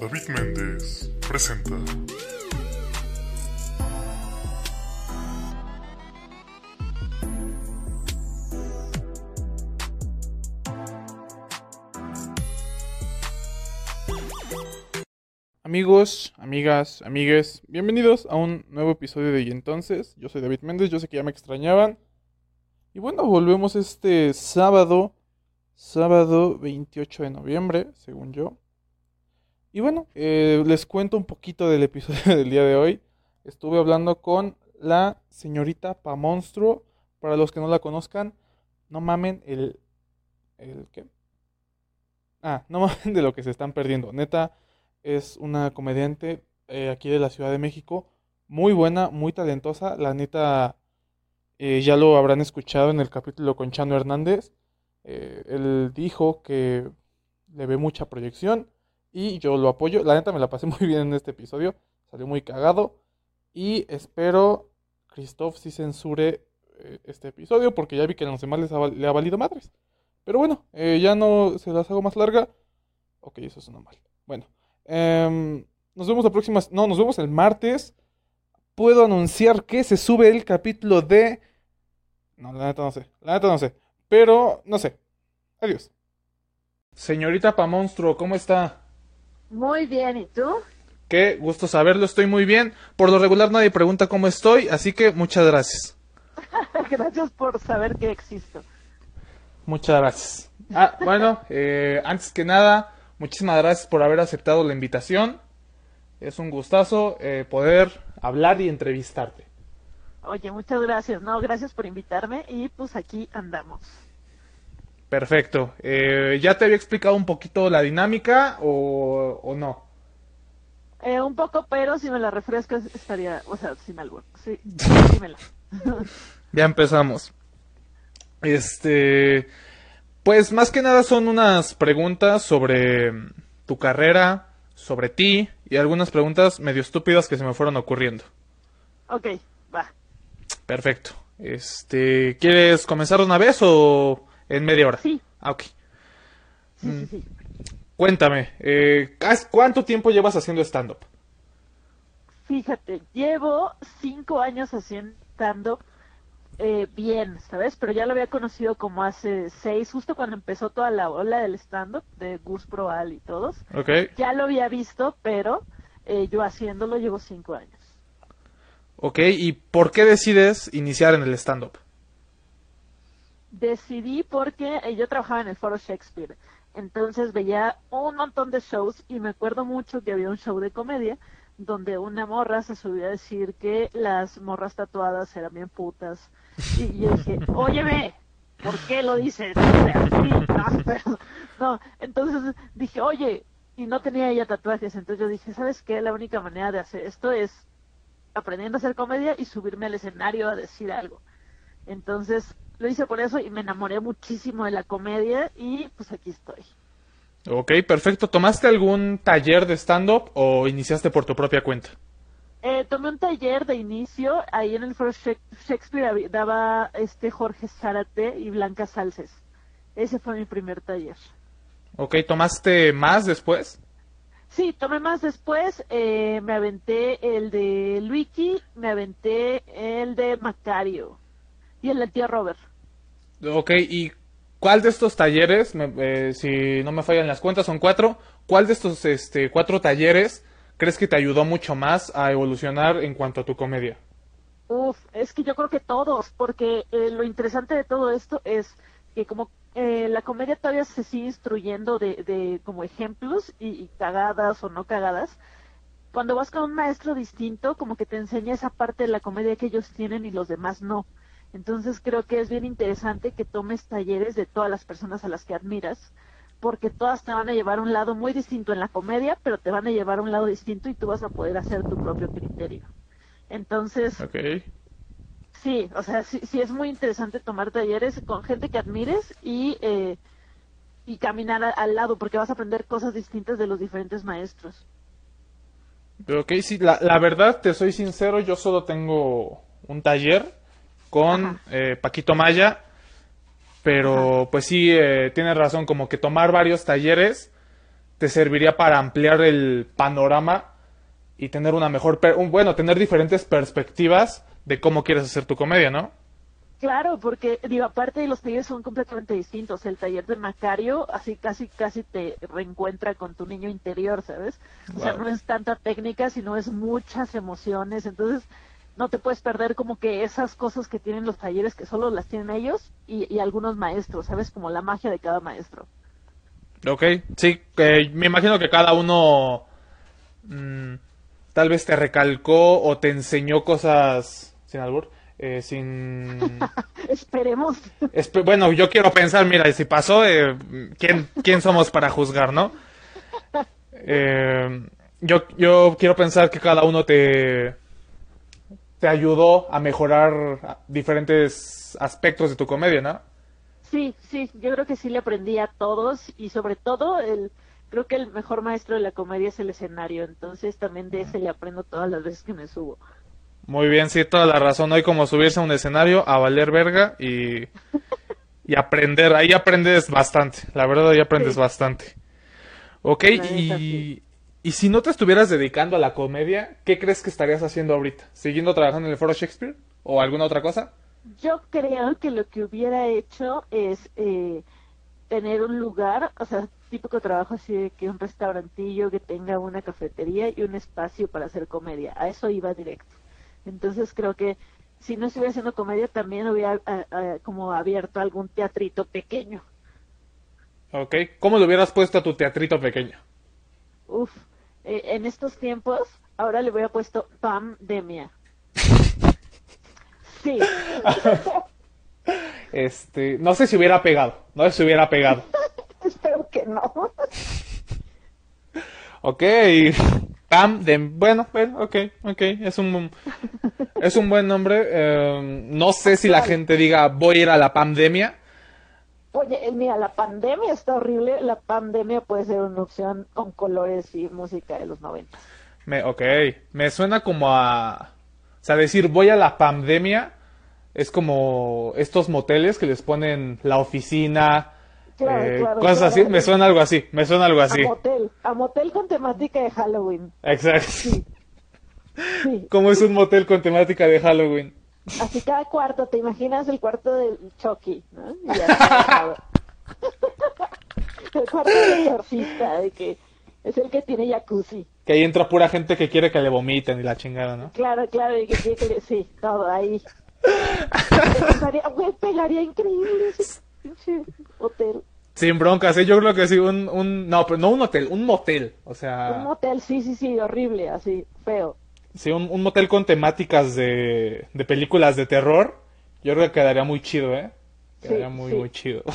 David Méndez presenta. Amigos, amigas, amigues, bienvenidos a un nuevo episodio de Y entonces. Yo soy David Méndez, yo sé que ya me extrañaban. Y bueno, volvemos este sábado, sábado 28 de noviembre, según yo. Y bueno, eh, les cuento un poquito del episodio del día de hoy. Estuve hablando con la señorita Pa Monstruo. Para los que no la conozcan, no mamen el. ¿El qué? Ah, no mamen de lo que se están perdiendo. Neta, es una comediante eh, aquí de la Ciudad de México. Muy buena, muy talentosa. La neta, eh, ya lo habrán escuchado en el capítulo con Chano Hernández. Él dijo que le ve mucha proyección y yo lo apoyo. La neta me la pasé muy bien en este episodio. Salió muy cagado. Y espero Christoph sí censure eh, este episodio porque ya vi que a los demás les ha le ha valido madres. Pero bueno, eh, ya no se las hago más larga. Ok, eso suena mal. Bueno, em, nos vemos la próxima. No, nos vemos el martes. Puedo anunciar que se sube el capítulo de. No, la neta no sé. La neta no sé. Pero no sé. Adiós. Señorita Pamonstruo, ¿cómo está? Muy bien, ¿y tú? Qué gusto saberlo, estoy muy bien. Por lo regular nadie pregunta cómo estoy, así que muchas gracias. Gracias por saber que existo. Muchas gracias. Ah, bueno, eh, antes que nada, muchísimas gracias por haber aceptado la invitación. Es un gustazo eh, poder hablar y entrevistarte. Oye, muchas gracias. No, gracias por invitarme y pues aquí andamos. Perfecto. Eh, ¿Ya te había explicado un poquito la dinámica o, o no? Eh, un poco, pero si me la refrescas estaría, o sea, sin algo. Sí, dímela. Ya empezamos. Este, pues más que nada son unas preguntas sobre tu carrera, sobre ti y algunas preguntas medio estúpidas que se me fueron ocurriendo. Ok, va. Perfecto. Este, ¿quieres comenzar una vez o en media hora? Sí, Ah, ok. sí, sí, sí. Cuéntame, eh, ¿has- ¿cuánto tiempo llevas haciendo stand-up? Fíjate, llevo cinco años haciendo stand-up eh, bien, ¿sabes? Pero ya lo había conocido como hace seis, justo cuando empezó toda la ola del stand-up, de Gus Proal y todos. Ok. Ya lo había visto, pero eh, yo haciéndolo llevo cinco años. Ok, ¿y por qué decides iniciar en el stand-up? Decidí porque eh, yo trabajaba en el Foro Shakespeare, entonces veía un montón de shows y me acuerdo mucho que había un show de comedia donde una morra se subió a decir que las morras tatuadas eran bien putas y yo dije, óyeme, ¿por qué lo dices? No, entonces dije, oye, y no tenía ella tatuajes, entonces yo dije, ¿sabes qué? La única manera de hacer esto es aprendiendo a hacer comedia y subirme al escenario a decir algo. Entonces lo hice por eso y me enamoré muchísimo de la comedia y pues aquí estoy. Ok, perfecto. ¿Tomaste algún taller de stand-up o iniciaste por tu propia cuenta? Eh, tomé un taller de inicio ahí en el Foro Shak- Shakespeare daba este Jorge Zárate y Blanca Salces. Ese fue mi primer taller. Ok, ¿tomaste más después? Sí, tomé más después, eh, me aventé el de Luiki, me aventé el de Macario y el de tío Robert. Ok, ¿y cuál de estos talleres, me- eh, si no me fallan las cuentas, son cuatro, cuál de estos este, cuatro talleres crees que te ayudó mucho más a evolucionar en cuanto a tu comedia? Uf, es que yo creo que todos, porque eh, lo interesante de todo esto es que como eh, la comedia todavía se sigue instruyendo de, de como ejemplos y, y cagadas o no cagadas, cuando vas con un maestro distinto, como que te enseña esa parte de la comedia que ellos tienen y los demás no. Entonces creo que es bien interesante que tomes talleres de todas las personas a las que admiras, porque todas te van a llevar a un lado muy distinto en la comedia, pero te van a llevar a un lado distinto y tú vas a poder hacer tu propio criterio. Entonces. Sí, o sea, sí, sí es muy interesante tomar talleres con gente que admires y, eh, y caminar a- al lado, porque vas a aprender cosas distintas de los diferentes maestros. Ok, sí, la, la verdad, te soy sincero, yo solo tengo un taller con eh, Paquito Maya, pero pues sí, eh, tienes razón, como que tomar varios talleres te serviría para ampliar el panorama y tener una mejor, per- un- bueno, tener diferentes perspectivas de cómo quieres hacer tu comedia, ¿no? Claro, porque digo, aparte los talleres son completamente distintos. El taller de Macario así casi casi te reencuentra con tu niño interior, ¿sabes? O sea, no es tanta técnica, sino es muchas emociones. Entonces, no te puedes perder como que esas cosas que tienen los talleres que solo las tienen ellos y, y algunos maestros, ¿sabes? Como la magia de cada maestro. Ok, sí, que me imagino que cada uno mm, tal vez te recalcó o te enseñó cosas sin albur, eh, sin... Esperemos. Espe- bueno, yo quiero pensar, mira, si pasó, eh, ¿quién, ¿quién somos para juzgar, no? Eh, yo, yo quiero pensar que cada uno te, te ayudó a mejorar diferentes aspectos de tu comedia, ¿no? Sí, sí, yo creo que sí le aprendí a todos y sobre todo el creo que el mejor maestro de la comedia es el escenario, entonces también de ese le aprendo todas las veces que me subo. Muy bien, sí, toda la razón. Hay como subirse a un escenario a valer verga y, y aprender. Ahí aprendes bastante. La verdad, ahí aprendes Sí. bastante. Ok, y. y si no te estuvieras dedicando a la comedia, ¿qué crees que estarías haciendo ahorita? ¿Siguiendo trabajando en el Foro Shakespeare? ¿O alguna otra cosa? Yo creo que lo que hubiera hecho es eh, tener un lugar, o sea, típico trabajo así de que un restaurantillo que tenga una cafetería y un espacio para hacer comedia. A eso iba directo. Entonces creo que si no estuviera haciendo comedia también hubiera ah, como abierto algún teatrito pequeño. Ok, ¿cómo le hubieras puesto a tu teatrito pequeño? Uf, eh, en estos tiempos ahora le hubiera puesto pandemia. Sí, Este, no sé si hubiera pegado, no sé si hubiera pegado. espero que no. Ok, Pam, de, bueno, bueno, ok, ok, es un, es un buen nombre. eh, no sé si la gente diga voy a ir a la pandemia. Oye, eh, mira, la pandemia está horrible. La pandemia puede ser una opción con colores y música de los 90. Me, ok, me suena como a, o sea, decir voy a la pandemia es como estos moteles que les ponen la oficina, Claro, eh, claro, cosas claro. así, me suena algo así, me suena algo así. A motel, a motel con temática de Halloween. Exacto. Sí. Sí, Como es un motel con temática de Halloween. Así cada cuarto, te imaginas el cuarto del Chucky, ¿no? Y ya el cuarto del exorcista, de que es el que tiene jacuzzi. Que ahí entra pura gente que quiere que le vomiten y la chingada, ¿no? Claro, claro, y que tiene que sí, todo ahí. Pegaría, güey, pegaría increíble ese pinche hotel. Sin broncas, ¿eh? yo creo que sí, un, un, no, pero no un hotel, un motel, o Un sea, motel, sí, sí, sí, horrible, así, feo. Sí, un, un motel con temáticas de, de películas de terror, yo creo que quedaría muy chido, ¿eh? Quedaría Sí, muy, sí. muy chido.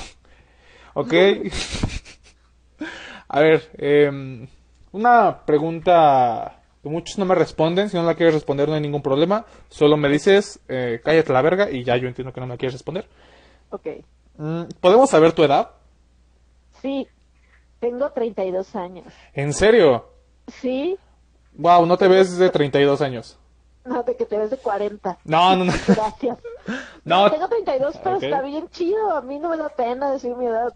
Ok. A ver, em, una pregunta que muchos no me responden, si no la quieres responder no hay ningún problema, solo me dices, eh, cállate la verga y ya yo entiendo que no me quieres responder. Ok. Mm, ¿Podemos saber tu edad? Sí, tengo 32 años. ¿En serio? Sí, Wow, no te ves de 32 años. no, de que te ves de 40. No, no, no. Gracias. No. Tengo 32, pero está bien chido. A mí no me da pena decir mi edad.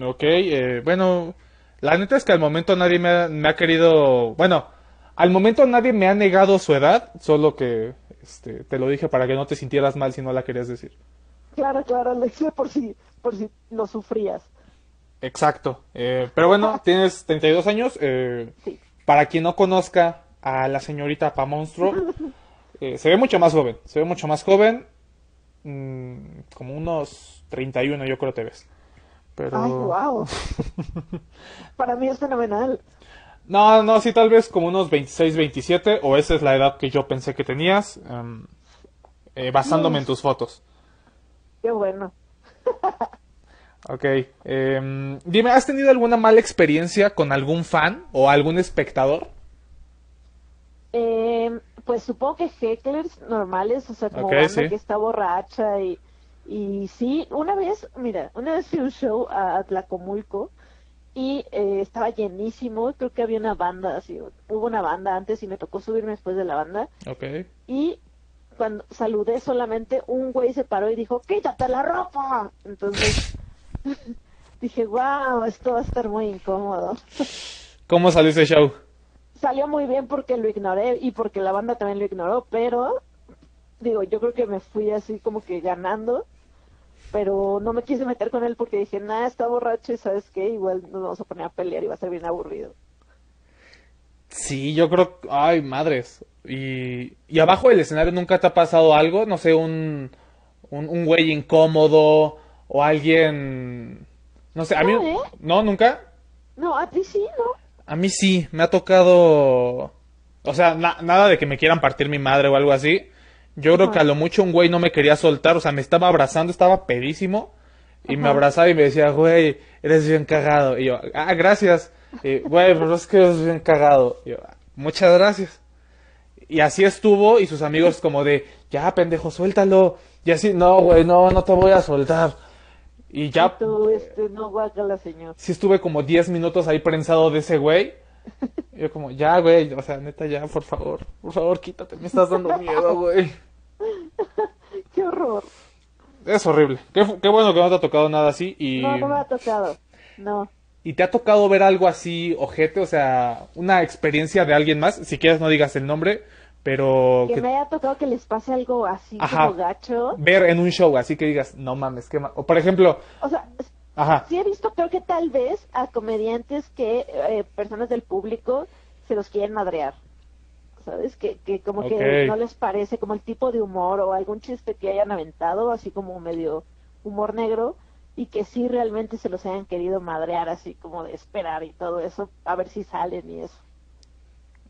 Ok, eh, bueno, la neta es que al momento nadie me ha, me ha querido, bueno, al momento nadie me ha negado su edad, solo que este, te lo dije para que no te sintieras mal si no la querías decir. Claro, claro, lo hice por si, por si lo sufrías. Exacto, eh, pero bueno, tienes 32 años, eh, Sí. Para quien no conozca a la señorita Pa Monstruo, eh, se ve mucho más joven, se ve mucho más joven, mm, como unos 31 yo creo te ves. Pero... Ay, wow. Para mí es fenomenal. No, no, sí, tal vez como unos 26, 27, o esa es la edad que yo pensé que tenías, em, eh, basándome en tus fotos. Qué bueno. Ok, em, dime, ¿has tenido alguna mala experiencia con algún fan o algún espectador? Eh, pues supongo que hecklers normales, o sea, como Ok, banda sí. que está borracha y, y sí, una vez, mira, una vez fui a un show a Tlacomulco y eh, estaba llenísimo, creo que había una banda, así, hubo una banda antes y me tocó subirme después de la banda Ok, y cuando saludé solamente un güey se paró y dijo, quítate la ropa. Entonces, Dije, wow, esto va a estar muy incómodo. ¿Cómo salió ese show? Salió muy bien porque lo ignoré y porque la banda también lo ignoró, pero digo, yo creo que me fui así como que ganando, pero no me quise meter con él porque dije, nada, está borracho y sabes qué, igual nos vamos a poner a pelear y va a ser bien aburrido. Sí, yo creo, ay, madres. Y, y abajo del escenario nunca te ha pasado algo, no sé, un, un, un güey incómodo o alguien, no sé, a mí, No, ¿eh? no, nunca. No, a ti sí, ¿no? A mí sí, me ha tocado, o sea, na- nada de que me quieran partir mi madre o algo así. Yo creo que a lo mucho un güey no me quería soltar, o sea, me estaba abrazando, estaba pedísimo. Y me abrazaba y me decía, güey, eres bien cagado. Y yo, ah, gracias. Y, güey, pero es que eres bien cagado. Y yo, "Ah, muchas gracias. Y así estuvo, y sus amigos como de, ya, pendejo, suéltalo. Y así, no, güey, no, no te voy a soltar. Y ya, Y este, no, guácala, señor. sí estuve como 10 minutos ahí prensado de ese güey. Yo como, ya, güey, o sea, neta, ya, por favor, por favor, quítate, me estás dando miedo, güey. Qué horror. Es horrible. Qué, qué bueno que no te ha tocado nada así y... No, no me ha tocado. No. ¿Y te ha tocado ver algo así, ojete? O sea, una experiencia de alguien más. Si quieres no digas el nombre, pero Que que me haya tocado que les pase algo así Ajá. como gacho. ver en un show, así que digas, no mames, qué ma-". O por ejemplo, O sea, ajá, sí he visto, creo que tal vez a comediantes que eh, personas del público se los quieren madrear. ¿Sabes? Que, que como que no les parece como el tipo de humor o algún chiste que hayan aventado, así como medio humor negro, y que sí realmente se los hayan querido madrear, así como de esperar y todo eso, a ver si salen y eso.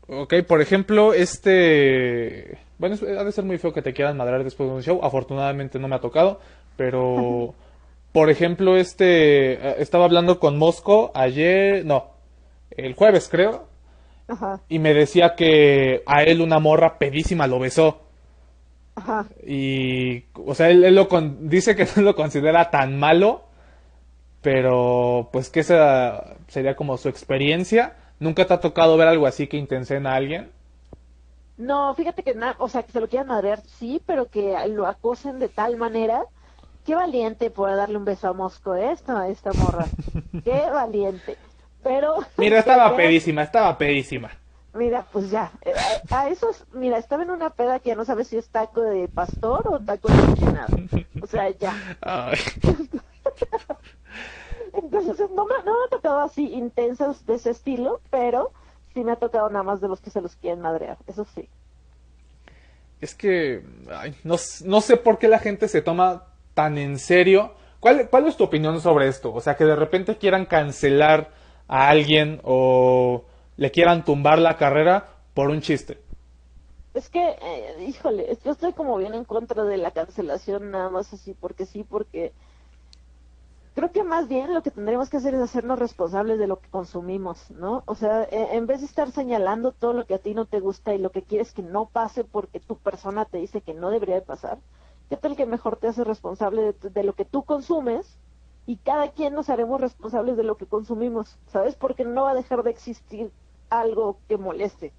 Ok, por ejemplo, este... Bueno, ha de ser muy feo que te quieran madrar después de un show. Afortunadamente no me ha tocado, pero... Por ejemplo, este... eh, Estaba hablando con Mosco ayer... No, el jueves creo. Ajá, Y me decía que a él una morra pedísima lo besó. ajá. Y, o sea, él, él lo con- dice que no lo considera tan malo, pero pues que esa sería como su experiencia. ¿Nunca te ha tocado ver algo así que intensen a alguien? No, fíjate que, na- o sea, que se lo quieran madrear, sí, pero que lo acosen de tal manera. Qué valiente por darle un beso a Mosco, ¿eh? esta, esta morra. Qué valiente. Pero. Mira, estaba pedísima, estaba pedísima. Mira, pues ya. eh, A, esos, mira, estaba en una peda que ya no sabes si es taco de pastor o taco de cocinado. O sea, ya. Ay, Entonces, no me, no me ha tocado así intensas de ese estilo, pero sí me ha tocado nada más de los que se los quieren madrear. Eso sí. es que ay, no, no sé por qué la gente se toma tan en serio. ¿Cuál, ¿Cuál es tu opinión sobre esto? O sea, que de repente quieran cancelar a alguien o le quieran tumbar la carrera por un chiste. Es que, eh, híjole, yo estoy como bien en contra de la cancelación, nada más así, porque sí, porque creo que más bien lo que tendríamos que hacer es hacernos responsables de lo que consumimos, ¿no? O sea, eh, en vez de estar señalando todo lo que a ti no te gusta y lo que quieres que no pase porque tu persona te dice que no debería de pasar, ¿qué tal que mejor te haces responsable de, de lo que tú consumes y cada quien nos haremos responsables de lo que consumimos, ¿sabes? Porque no va a dejar de existir algo que moleste.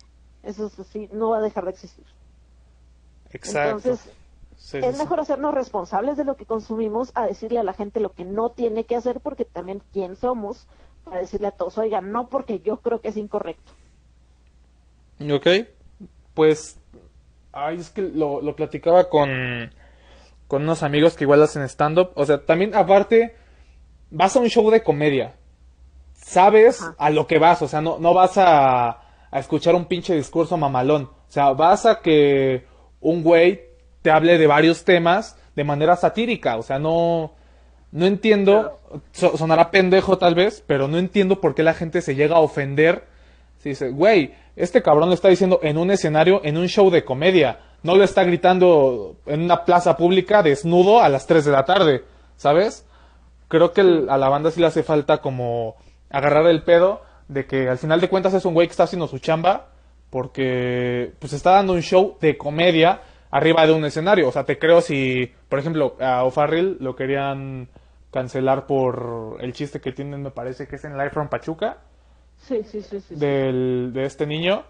Eso es así, no va a dejar de existir. Exacto. Entonces, Sí, es sí. mejor hacernos responsables de lo que consumimos a decirle a la gente lo que no tiene que hacer, porque también quién somos para decirle a todos, oiga, no porque yo creo que es incorrecto. Ok, pues, ay, es que lo, lo platicaba con, con unos amigos que igual hacen stand-up. O sea, también aparte, vas a un show de comedia. Sabes Ajá. a lo que vas, o sea, no, no vas a, a escuchar un pinche discurso mamalón. O sea, vas a que un güey te hable de varios temas de manera satírica. O sea, no, no entiendo, so- sonará pendejo tal vez, pero no entiendo por qué la gente se llega a ofender si dice, güey, este cabrón lo está diciendo en un escenario, en un show de comedia. No lo está gritando en una plaza pública desnudo a las 3 de la tarde, ¿sabes? Creo que el- a la banda sí le hace falta como agarrar el pedo de que al final de cuentas es un güey que está haciendo su chamba porque pues está dando un show de comedia arriba de un escenario. O sea, te creo si, por ejemplo, a O'Farrill lo querían cancelar por el chiste que tienen, me parece que es en Live from Pachuca Sí, sí, sí, sí. del, de este niño.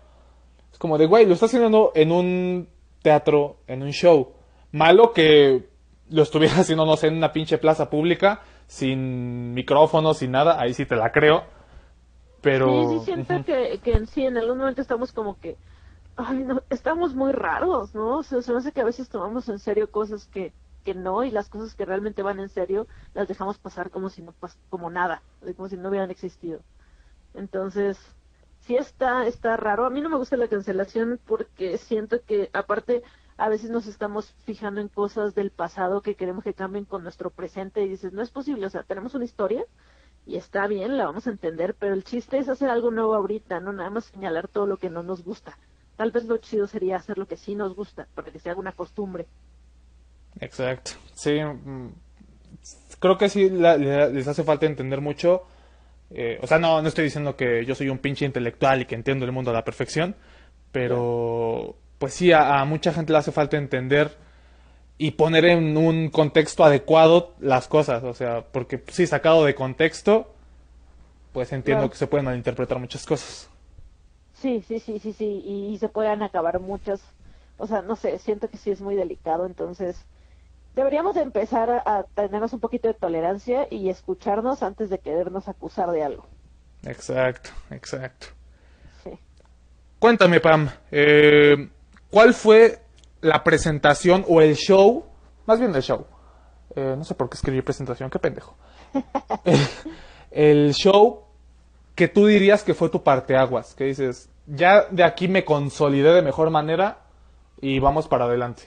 Es como de, güey, lo está haciendo en un teatro, en un show. Malo que lo estuviera haciendo, no sé, en una pinche plaza pública. sin micrófono, sin nada, ahí sí te la creo. Pero... Sí, sí siento que, que en sí, en algún momento estamos como que, ay, no, estamos muy raros, ¿no? O sea, se me hace que a veces tomamos en serio cosas que, que no y las cosas que realmente van en serio las dejamos pasar como si no pas como nada, como si no hubieran existido. Entonces, sí está, está raro. A mí no me gusta la cancelación porque siento que aparte a veces nos estamos fijando en cosas del pasado que queremos que cambien con nuestro presente y dices, no es posible, o sea, tenemos una historia y está bien, la vamos a entender, pero el chiste es hacer algo nuevo ahorita, no nada más señalar todo lo que no nos gusta. Tal vez lo chido sería hacer lo que sí nos gusta, para que se haga una costumbre. Exacto. Sí, mm, creo que sí la- les hace falta entender mucho. eh, o sea, no, no estoy diciendo que yo soy un pinche intelectual y que entiendo el mundo a la perfección, pero pues sí, a, a mucha gente le hace falta entender y poner en un contexto adecuado las cosas. O sea, porque sí, sacado de contexto, pues entiendo Claro. que se pueden malinterpretar muchas cosas. Sí, sí, sí, sí, sí, y, y se puedan acabar muchas, o sea, no sé, siento que sí es muy delicado, entonces deberíamos de empezar a, a tenernos un poquito de tolerancia y escucharnos antes de querernos acusar de algo. Exacto, exacto. Sí. Cuéntame, Pam, eh, ¿cuál fue la presentación o el show? Más bien el show. Eh, no sé por qué escribí presentación, qué pendejo. el, el show que tú dirías que fue tu parteaguas, que dices, ya de aquí me consolidé de mejor manera y vamos para adelante.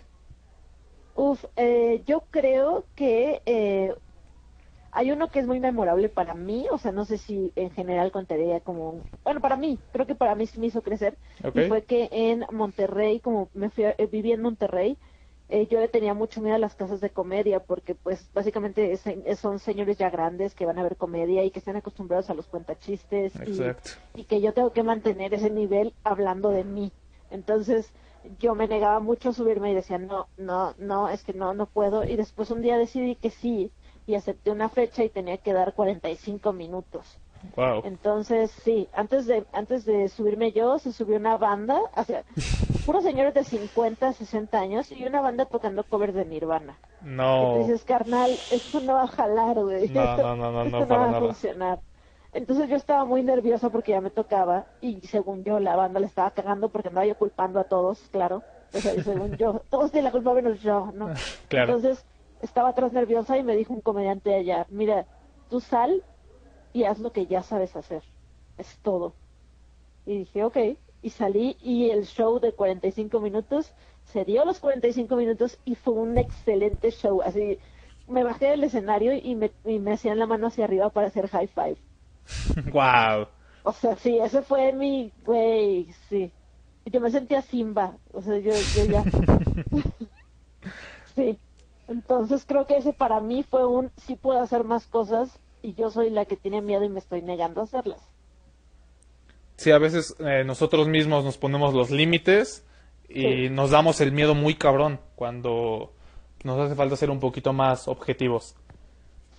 Uf, eh, yo creo que eh, hay uno que es muy memorable para mí, o sea, no sé si en general contaría como, un- bueno, para mí, creo que para mí sí me hizo crecer, Ok. y fue que en Monterrey, como me fui a- eh, viví en Monterrey, eh, yo le tenía mucho miedo a las casas de comedia, porque pues básicamente es- son señores ya grandes que van a ver comedia y que están acostumbrados a los cuentachistes y, y que yo tengo que mantener ese nivel hablando de mí. Entonces yo me negaba mucho a subirme y decía, no, no, no, es que no, no puedo. Y después un día decidí que sí y acepté una fecha y tenía que dar 45 minutos. Wow. Entonces, sí, antes de antes de subirme yo, se subió una banda, o sea, puros señores de 50, 60 años y una banda tocando covers de Nirvana. No. dices, carnal, esto no va a jalar, güey. No, no, no, no, no, esto no para va a funcionar. Entonces yo estaba muy nerviosa porque ya me tocaba y según yo la banda le estaba cagando porque andaba yo culpando a todos, claro. O sea, según yo, todos tienen la culpa menos yo, ¿no? Claro. Entonces estaba atrás nerviosa y me dijo un comediante allá, mira, tú sal y haz lo que ya sabes hacer. Es todo. Y dije, ok. Y salí y el show de 45 minutos se dio los 45 minutos y fue un excelente show. Así, me bajé del escenario y me, y me hacían la mano hacia arriba para hacer high five. Wow. O sea, sí, ese fue mi, güey, sí. Yo me sentía Simba, o sea, yo, yo ya. sí. Entonces creo que ese para mí fue un, sí puedo hacer más cosas y yo soy la que tiene miedo y me estoy negando a hacerlas. Sí, a veces eh, nosotros mismos nos ponemos los límites y Sí. nos damos el miedo muy cabrón cuando nos hace falta ser un poquito más objetivos.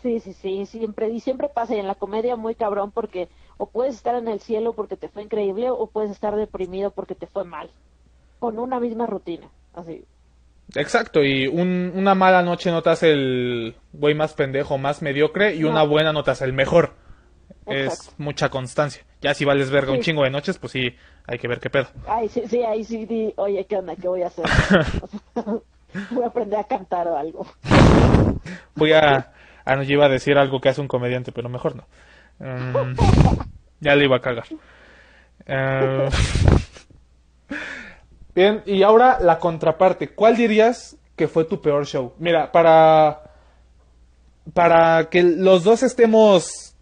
Sí, sí, sí, siempre, y siempre pasa y en la comedia muy cabrón porque o puedes estar en el cielo porque te fue increíble o puedes estar deprimido porque te fue mal. Con una misma rutina, así. Exacto, y un- una mala noche no te hace el güey más pendejo, más mediocre, y No. una buena no te hace el mejor. Es mucha constancia. Ya si vales verga un chingo de noches, pues sí, hay que ver qué pedo. Ay, sí, sí, ahí sí, di, oye, ¿qué onda? ¿Qué voy a hacer? Voy a aprender a cantar o algo. Voy a... Ah, no, yo iba a decir algo que hace un comediante, pero mejor no. Mm, ya le iba a cagar. Eh, Bien, y ahora la contraparte. ¿Cuál dirías que fue tu peor show? Mira, para... Para que los dos estemos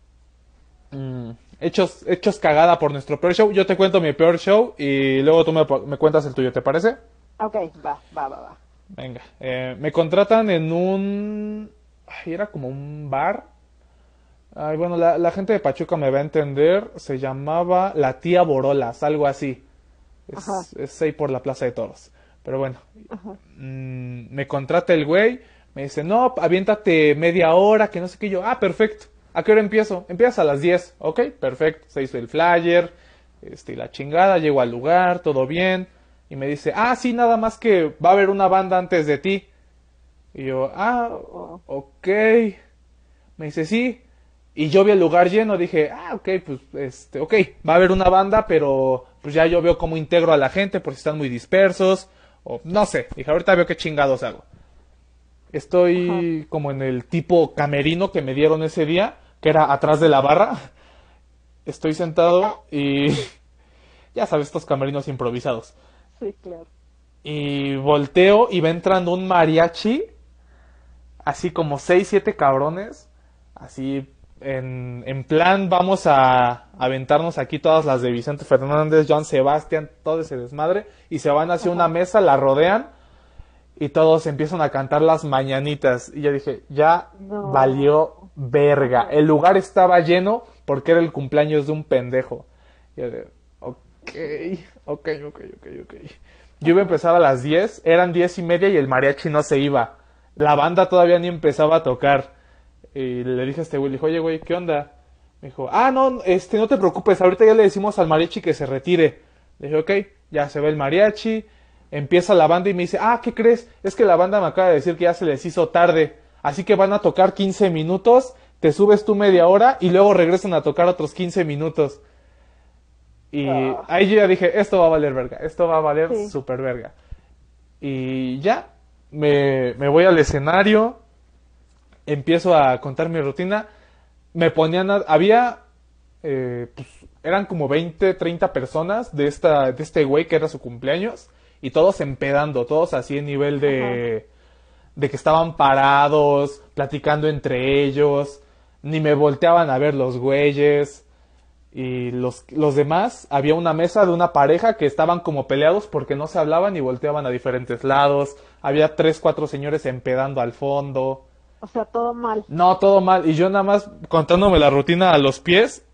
mm, hechos, hechos cagada por nuestro peor show, yo te cuento mi peor show y luego tú me, me cuentas el tuyo, ¿te parece? Ok, va, va, va, va. Venga, eh, me contratan en un... ay, era como un bar. Ay, bueno, la, la gente de Pachuca me va a entender. Se llamaba La Tía Borolas, algo así. Es, es ahí por la Plaza de Toros. Pero bueno, mm, me contrata el güey. Me dice, no, aviéntate media hora, que no sé qué. Yo, ah, perfecto. ¿A qué hora empiezo? Empiezas a las 10. Ok, perfecto. Se hizo el flyer, este, la chingada. Llego al lugar, todo bien. Y me dice, ah, sí, nada más que va a haber una banda antes de ti. Y yo, ah, Oh. ok. Me dice, sí. Y yo vi el lugar lleno, dije, ah, ok, pues, este, ok, va a haber una banda, pero pues ya yo veo cómo integro a la gente, por si están muy dispersos, o no sé. Dije, ahorita veo qué chingados hago. Estoy como en el tipo camerino que me dieron ese día, que era atrás de la barra. Estoy sentado y ya sabes, estos camerinos improvisados. Sí, claro. Y volteo y va entrando un mariachi, así como seis, siete cabrones, así en, en plan vamos a aventarnos aquí todas las de Vicente Fernández, Joan Sebastián, todo ese desmadre, y se van hacia una mesa, la rodean y todos empiezan a cantar las mañanitas. Y yo dije, ya No. valió verga. El lugar estaba lleno porque era el cumpleaños de un pendejo. Y yo de, ok, ok, ok, ok, ok. Yo iba a empezar a las 10, eran 10 y media y el mariachi no se iba. La banda todavía ni empezaba a tocar. Y le dije a este güey, le dije, oye, güey, ¿qué onda? Me dijo, ah, no, este, no te preocupes, ahorita ya le decimos al mariachi que se retire. Le dije, ok, ya se ve el mariachi, empieza la banda y me dice, ah, ¿qué crees? Es que la banda me acaba de decir que ya se les hizo tarde, así que van a tocar 15 minutos, te subes tú media hora y luego regresan a tocar otros 15 minutos. Y Ah. ahí yo ya dije, esto va a valer verga, esto va a valer Sí. super verga. Y ya, me, me voy al escenario, empiezo a contar mi rutina, me ponían, a- había, eh, pues, eran como 20, 30 personas de esta, de este güey que era su cumpleaños, y todos empedando, todos así en nivel de, de que estaban parados, platicando entre ellos, ni me volteaban a ver los güeyes. Y los, los demás, había una mesa de una pareja que estaban como peleados porque no se hablaban y volteaban a diferentes lados. Había tres, cuatro señores empedando al fondo. O sea, todo mal. No, todo mal. Y yo nada más contándome la rutina a los pies.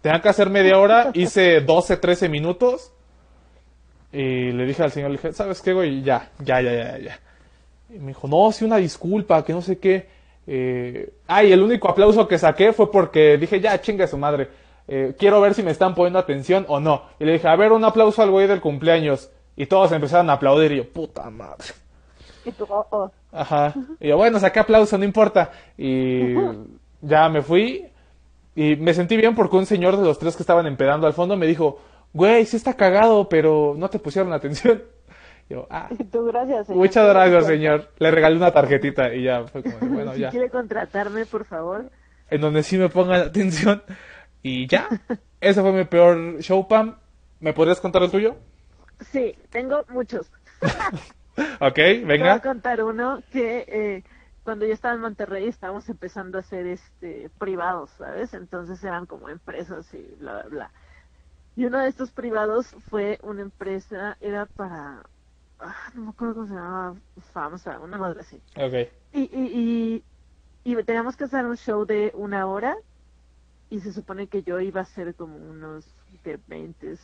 Tenía que hacer media hora, hice 12, 13 minutos. Y le dije al señor, le dije, ¿sabes qué, güey? Ya, ya, ya, ya, ya. Y me dijo, no, sí, una disculpa, que no sé qué. Eh... Ah, y el único aplauso que saqué fue porque dije, ya, chinga su madre. Eh, quiero ver si me están poniendo atención o no. Y le dije, a ver, un aplauso al güey del cumpleaños. Y todos empezaron a aplaudir y yo, puta madre. Y tú, oh, oh. Ajá. Y yo, bueno, saqué aplauso, no importa. Y ya me fui. Y me sentí bien porque un señor de los tres que estaban empedando al fondo me dijo, güey, sí está cagado, pero no te pusieron atención. Yo, ah, tú, gracias, señor. muchas gracias, señor. Le regalé una tarjetita y ya fue como, bueno, si ya. quiere contratarme, por favor. En donde sí me pongan atención. Y ya. Ese fue mi peor show, Pam. ¿Me podrías contar el tuyo? Sí, tengo muchos. Ok, Te voy a venga. contar uno que eh, cuando yo estaba en Monterrey estábamos empezando a hacer este privados, ¿sabes? Entonces eran como empresas y bla, bla, bla. Y uno de estos privados fue una empresa, era para, ah, no me acuerdo cómo se llamaba, famosa, una madre así. Ok. Y, y, y, y teníamos que hacer un show de una hora y se supone que yo iba a hacer como unos que 20,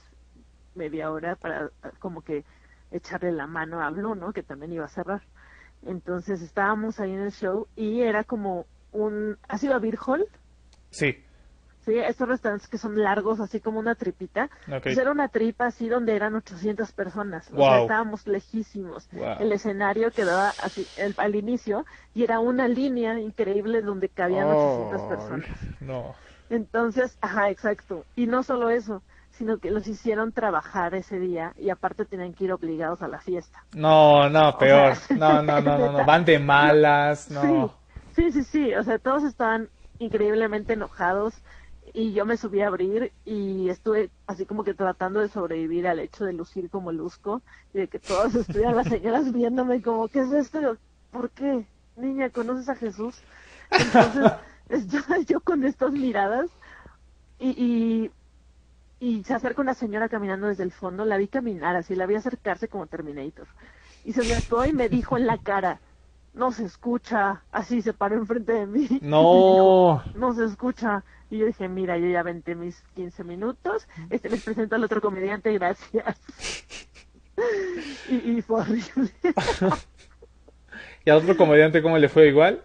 media hora para como que echarle la mano a Blue, ¿no? Que también iba a cerrar. Entonces estábamos ahí en el show y era como un... ¿Ha sido a Beer Hall? Sí. Sí, estos restaurantes que son largos, así como una tripita. Ok. Pues era una tripa así donde eran 800 personas. O Wow. sea, estábamos lejísimos. Wow. El escenario quedaba así el- al inicio y era una línea increíble donde cabían 800 Ay, personas. No. Entonces, ajá, exacto. Y no solo eso, sino que los hicieron trabajar ese día y aparte tenían que ir obligados a la fiesta. No, no, peor. sea, No, no, no, no, no. Van de malas, no. Sí, sí, sí, sí. O sea, todos estaban increíblemente enojados y yo me subí a abrir y estuve así como que tratando de sobrevivir al hecho de lucir como luzco y de que todos estuvieran las señoras viéndome como, ¿qué es esto? ¿Por qué? Niña, ¿conoces a Jesús? Entonces, estaba yo con estas miradas y, y, y se acerca una señora caminando desde el fondo, la vi caminar así, la vi acercarse como Terminator. Y se acercó y me dijo en la cara, no se escucha, así se paró enfrente de mí. No. No se escucha. Y yo dije, mira, yo ya venté mis 15 minutos, este les presento al otro comediante, gracias. y, y fue horrible. ¿Y al otro comediante cómo le fue igual?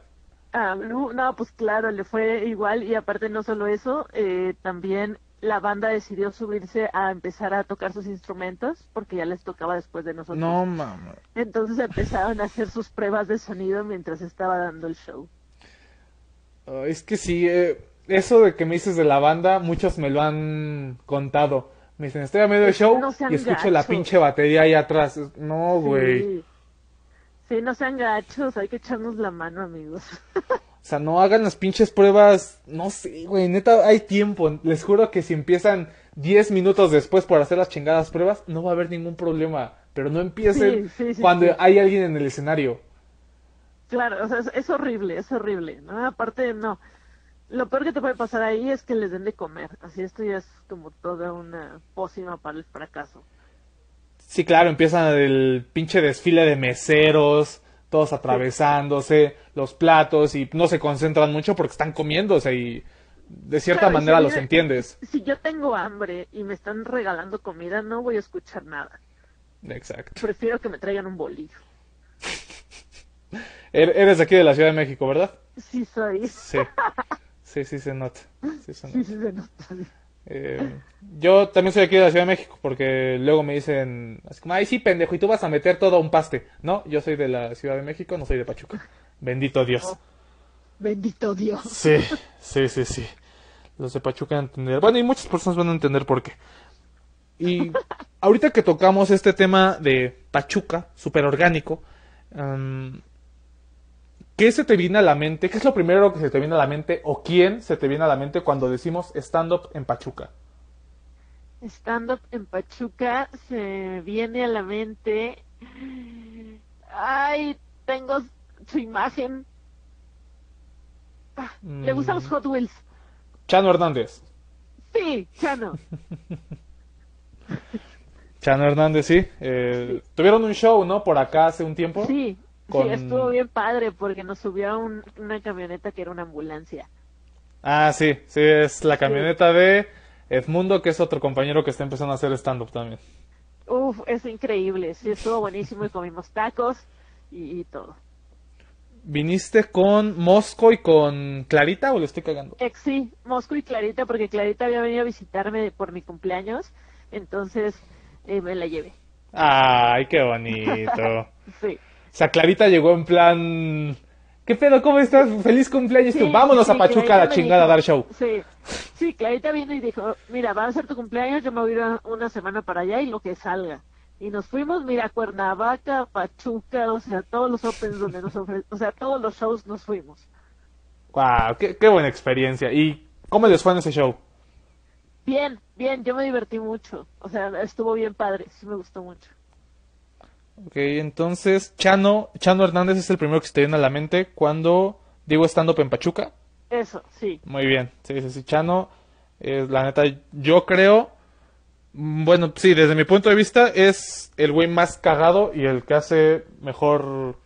Ah, Blue, no, pues claro, le fue igual y aparte no solo eso, eh, también la banda decidió subirse a empezar a tocar sus instrumentos porque ya les tocaba después de nosotros. No, mamá. Entonces empezaron a hacer sus pruebas de sonido mientras estaba dando el show. Ah, es que sí, eh, eso de que me dices de la banda, muchos me lo han contado. Me dicen, estoy a medio Es show no y escucho la pinche batería ahí atrás. No, güey. Sí. Sí, no sean gachos, hay que echarnos la mano, amigos. O sea, no hagan las pinches pruebas. No sé, güey. Neta, hay tiempo. Les juro que si empiezan 10 minutos después por hacer las chingadas pruebas, no va a haber ningún problema. Pero no empiecen Sí, sí, sí, cuando hay alguien en el escenario. Claro, o sea, es, es horrible, es horrible, ¿no? Aparte, no. Lo peor que te puede pasar ahí es que les den de comer. Así esto ya es como toda una pócima para el fracaso. Sí, claro, empiezan el pinche desfile de meseros, todos atravesándose, los platos y no se concentran mucho porque están comiéndose y de cierta Claro, manera si los entiendes. Si yo tengo hambre y me están regalando comida, no voy a escuchar nada. Exacto. Prefiero que me traigan un bolillo. Er- Eres de aquí de la Ciudad de México, ¿verdad? Sí soy. Sí. Sí, sí se nota. Sí se nota. Sí, sí se nota. Eh, yo también soy aquí de la Ciudad de México porque luego me dicen, así como, ay, sí, pendejo, y tú vas a meter todo a un paste. No, yo soy de la Ciudad de México, no soy de Pachuca. Bendito Dios. Bendito Dios. Sí, sí, sí, sí. Los de Pachuca van a entender. Bueno, y muchas personas van a entender por qué. Y ahorita que tocamos este tema de Pachuca, súper orgánico, em, ¿qué se te viene a la mente? ¿Qué es lo primero que se te viene a la mente? ¿O quién se te viene a la mente cuando decimos stand-up en Pachuca? Stand-up en Pachuca se viene a la mente. Ay, tengo su imagen. Ah, Le gustan los Mm. Hot Wheels. Chano Hernández. Sí, Chano. Chano Hernández, sí. Eh, Tuvieron un show, ¿no? Por acá hace un tiempo. Sí, Con- sí, estuvo bien padre porque nos subió a un- una camioneta que era una ambulancia. Ah, sí, sí, es la camioneta de Edmundo, que es otro compañero que está empezando a hacer stand-up también. Uf, es increíble. Sí, estuvo buenísimo y comimos tacos y, y todo. ¿Viniste con Mosco y con Clarita o le estoy cagando? Ex, sí, Mosco y Clarita, porque Clarita había venido a visitarme por mi cumpleaños, entonces eh, me la llevé. Ay, qué bonito. Sí. O sea, Clarita llegó en plan... ¿Qué pedo? ¿Cómo estás? ¡Feliz cumpleaños! Sí, tú, Vámonos sí, a Pachuca a la chingada a dar show. Sí, sí, Clarita vino y dijo, mira, va a ser tu cumpleaños, yo me voy a ir una semana para allá y lo que salga. Y nos fuimos, mira, a Cuernavaca, Pachuca, o sea, todos los opens donde nos ofrecen, o sea, todos los shows nos fuimos. ¡Wow! Qué, qué buena experiencia! ¿Y cómo les fue en ese show? Bien, bien, yo me divertí mucho, o sea, estuvo bien padre, sí me gustó mucho. Ok, entonces, Chano, Chano Hernández es el primero que se te viene a la mente cuando digo stand-up en Pachuca. Eso, sí. Muy bien, sí, sí, sí, Chano, eh, la neta, yo creo, mm, bueno, sí, desde mi punto de vista, es el güey más cagado y el que hace mejor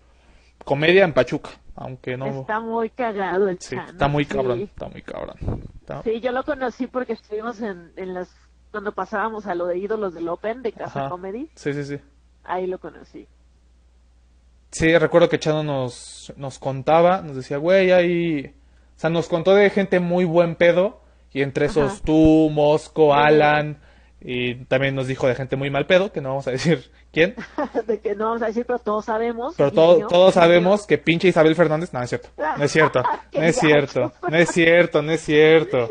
comedia en Pachuca, aunque no, Está muy cagado el sí, Chano, está muy sí. cabrón, está muy cabrón. Está- Sí, yo lo conocí porque estuvimos en, en las, cuando pasábamos a lo de ídolos del Open de Casa Ajá. Comedy, Sí, sí, sí. Ahí lo conocí. Sí, recuerdo que Chano nos, nos contaba, nos decía, güey, hay... O sea, nos contó de gente muy buen pedo, y entre esos Ajá. tú, Mosco, Alan, y también nos dijo de gente muy mal pedo, que no vamos a decir quién, de que no vamos a decir, pero todos sabemos. pero todo- todos sabemos que pinche Isabel Fernández, no, es cierto, no es cierto, no es cierto, no es cierto, no es cierto.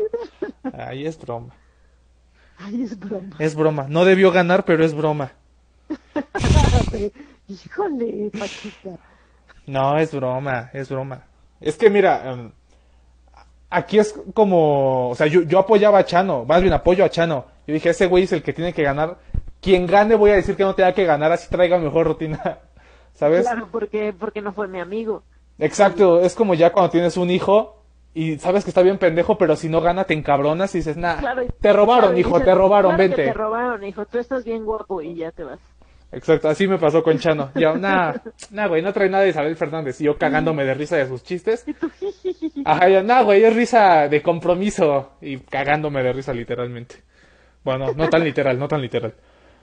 Ay, es broma, Ay, es broma. es broma, no debió ganar, pero es broma. Híjole, Pachuca. No, es broma, es broma. Es que mira, em, aquí es como, o sea, yo, yo apoyaba a Chano, más bien apoyo a Chano. Yo dije, ese güey es el que tiene que ganar. Quien gane voy a decir que no tenga que ganar, así traiga mejor rutina. ¿Sabes? Claro, porque, porque no fue mi amigo. Exacto, es como ya cuando tienes un hijo y sabes que está bien pendejo, pero si no gana te encabronas y dices, nah, Claro, te robaron, claro, hijo, dices, te robaron, claro que vente. te robaron, hijo. Tú estás bien guapo y ya te vas. Exacto, así me pasó con Chano. Ya, nah, nah, güey, no trae nada de Isabel Fernández. Y yo cagándome de risa de sus chistes. Ajá, ya, nah, güey, es risa de compromiso. Y cagándome de risa, literalmente. Bueno, no tan literal, no tan literal.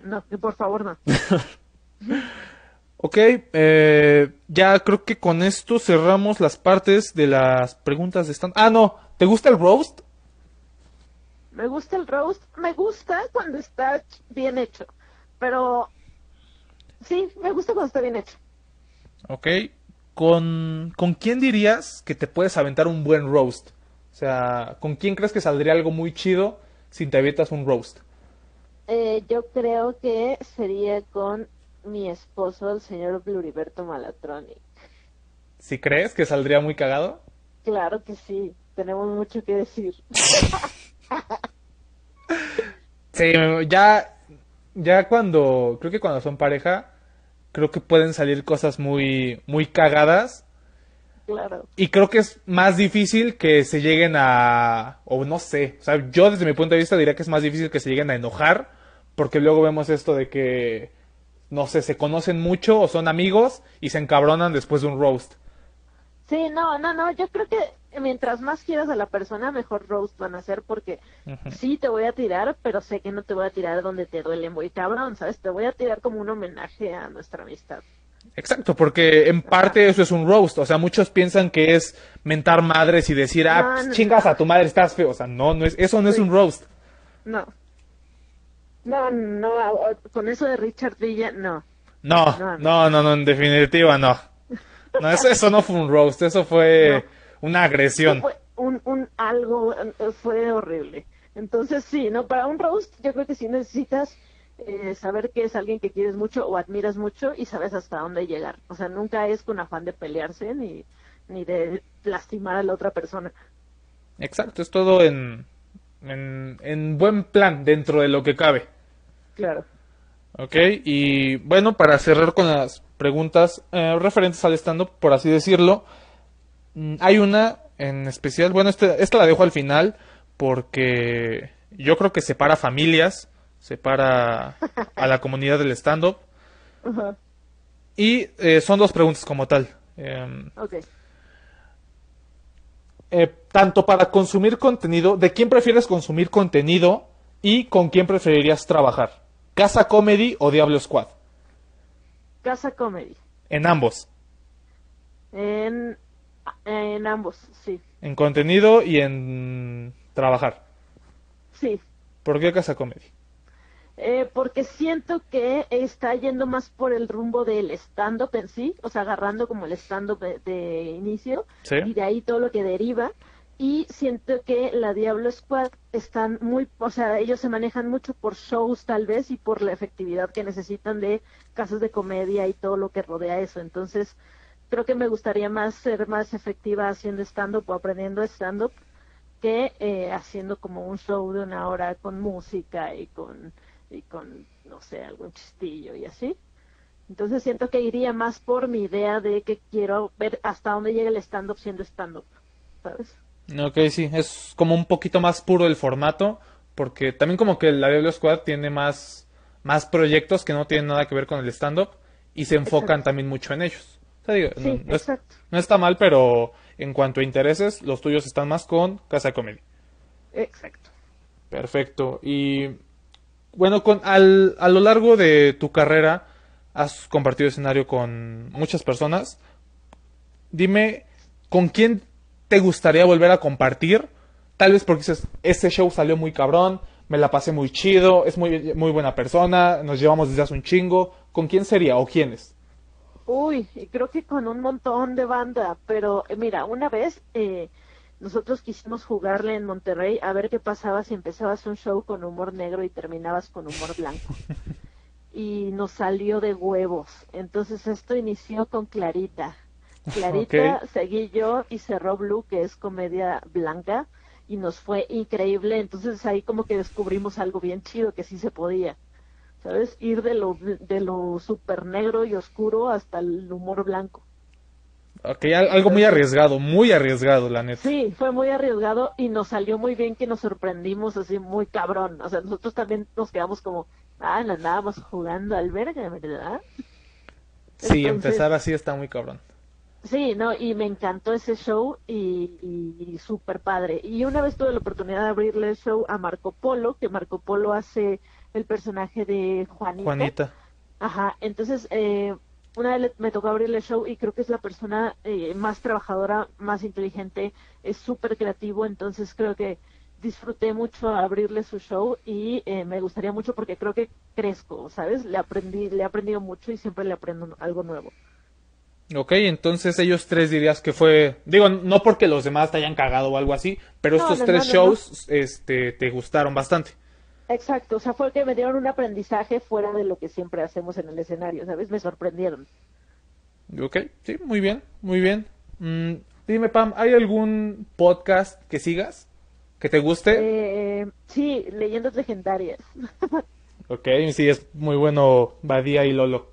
No, por favor no. Ok, eh, ya creo que con esto cerramos las partes de las preguntas de stand. Ah, no, ¿te gusta el roast? Me gusta el roast, me gusta cuando está bien hecho, pero sí, me gusta cuando está bien hecho. Ok, ¿con, ¿con quién dirías que te puedes aventar un buen roast? O sea, ¿con quién crees que saldría algo muy chido si te avientas un roast? Eh, yo creo que sería con mi esposo, el señor Bluriberto Malatronic. ¿Si crees que saldría muy cagado? Claro que sí, tenemos mucho que decir. Sí, ya, ya cuando, creo que cuando son pareja, creo que pueden salir cosas muy, muy cagadas. Claro. Y creo que es más difícil que se lleguen a, o no sé, o sea, yo desde mi punto de vista diría que es más difícil que se lleguen a enojar, porque luego vemos esto de que, no sé, se conocen mucho o son amigos y se encabronan después de un roast. Sí, no, no, no, yo creo que mientras más quieras a la persona, mejor roast van a ser porque sí te voy a tirar, pero sé que no te voy a tirar donde te duele muy cabrón, ¿sabes? Te voy a tirar como un homenaje a nuestra amistad. Exacto, porque en parte eso es un roast, o sea, muchos piensan que es mentar madres y decir, ah, No, pues, no, chingas a tu madre, estás feo, o sea, no, no es, eso no es un roast. No. No, no, con eso de Richard Villa, no. No, No, no, no, no, en definitiva no. No, eso, eso no fue un roast, eso fue una agresión. Fue un, un algo, eh, fue horrible. Entonces sí, ¿no? Para un roast yo creo que sí necesitas eh, saber que es alguien que quieres mucho o admiras mucho y sabes hasta dónde llegar. O sea, nunca es con afán de pelearse ni, ni de lastimar a la otra persona. Exacto, es todo en, en, en buen plan dentro de lo que cabe. Claro. Ok, y bueno, para cerrar con las preguntas eh, referentes al stand-up, por así decirlo, hay una en especial, bueno, este- esta la dejo al final porque yo creo que separa familias, separa a la comunidad del stand-up, Ajá. y eh, son dos preguntas como tal. Em, Ok. eh, tanto para consumir contenido, ¿de quién prefieres consumir contenido y con quién preferirías trabajar? ¿Casa Comedy o Diablo Squad? Casa Comedy. En ambos, En, en ambos, sí. en contenido y en trabajar. Sí. ¿Por qué Casa Comedy? Eh, porque siento que está yendo más por el rumbo del stand-up en sí, o sea, agarrando como el stand-up de, de inicio ¿Sí? y de ahí todo lo que deriva. Y siento que la Diablo Squad están muy, o sea, ellos se manejan mucho por shows tal vez y por la efectividad que necesitan de casas de comedia y todo lo que rodea eso. Entonces, creo que me gustaría más ser más efectiva haciendo stand-up o aprendiendo stand-up que eh, haciendo como un show de una hora con música y con, y con, no sé, algún chistillo y así. Entonces siento que iría más por mi idea de que quiero ver hasta dónde llega el stand-up siendo stand-up, ¿sabes? Ok, sí, es como un poquito más puro el formato, porque también como que la Diablo Squad tiene más, más proyectos que no tienen nada que ver con el stand-up y se enfocan Exacto. también mucho en ellos. O sea, digo, Sí, no, no es- exacto. no está mal, pero en cuanto a intereses, los tuyos están más con Casa Comedy. Exacto. Perfecto. Y bueno, con, al, a lo largo de tu carrera has compartido escenario con muchas personas. Dime, ¿con quién te gustaría volver a compartir? Tal vez porque dices, este show salió muy cabrón, me la pasé muy chido, es muy, muy buena persona, nos llevamos desde hace un chingo. ¿Con quién sería o quiénes? Uy, y creo que con un montón de banda, pero eh, mira, una vez eh, nosotros quisimos jugarle en Monterrey a ver qué pasaba si empezabas un show con humor negro y terminabas con humor blanco. Y nos salió de huevos. Entonces esto inició con Clarita. Clarita, Ok. seguí yo y cerró Blue, que es comedia blanca, y nos fue increíble. Entonces ahí como que descubrimos algo bien chido que sí se podía. ¿Sabes? Ir de lo, de lo super negro y oscuro hasta el humor blanco. Ok, al- algo muy arriesgado, muy arriesgado, la neta. Sí, fue muy arriesgado y nos salió muy bien que nos sorprendimos así muy cabrón. O sea, nosotros también nos quedamos como, ah, no andábamos jugando al verga, ¿verdad? Sí, Entonces- empezar así está muy cabrón. Sí, no, y me encantó ese show y, y, y súper padre. Y una vez tuve la oportunidad de abrirle el show a Marco Polo, que Marco Polo hace el personaje de Juanita. Juanita. Ajá, entonces eh, una vez me tocó abrirle el show y creo que es la persona eh, más trabajadora, más inteligente, es súper creativo, entonces creo que disfruté mucho abrirle su show y eh, me gustaría mucho porque creo que crezco, ¿sabes? Le aprendí, le he aprendido mucho y siempre le aprendo algo nuevo. Ok, entonces ellos tres dirías que fue, digo, no porque los demás te hayan cagado o algo así, pero No, estos no, tres no. shows, este, te gustaron bastante. Exacto, o sea, fue que me dieron un aprendizaje fuera de lo que siempre hacemos en el escenario, ¿sabes? Me sorprendieron. Ok, sí, muy bien, muy bien. Mm, dime, Pam, ¿hay algún podcast que sigas? ¿Que te guste? Eh, sí, leyendas legendarias. Ok, sí, es muy bueno Badía y Lolo.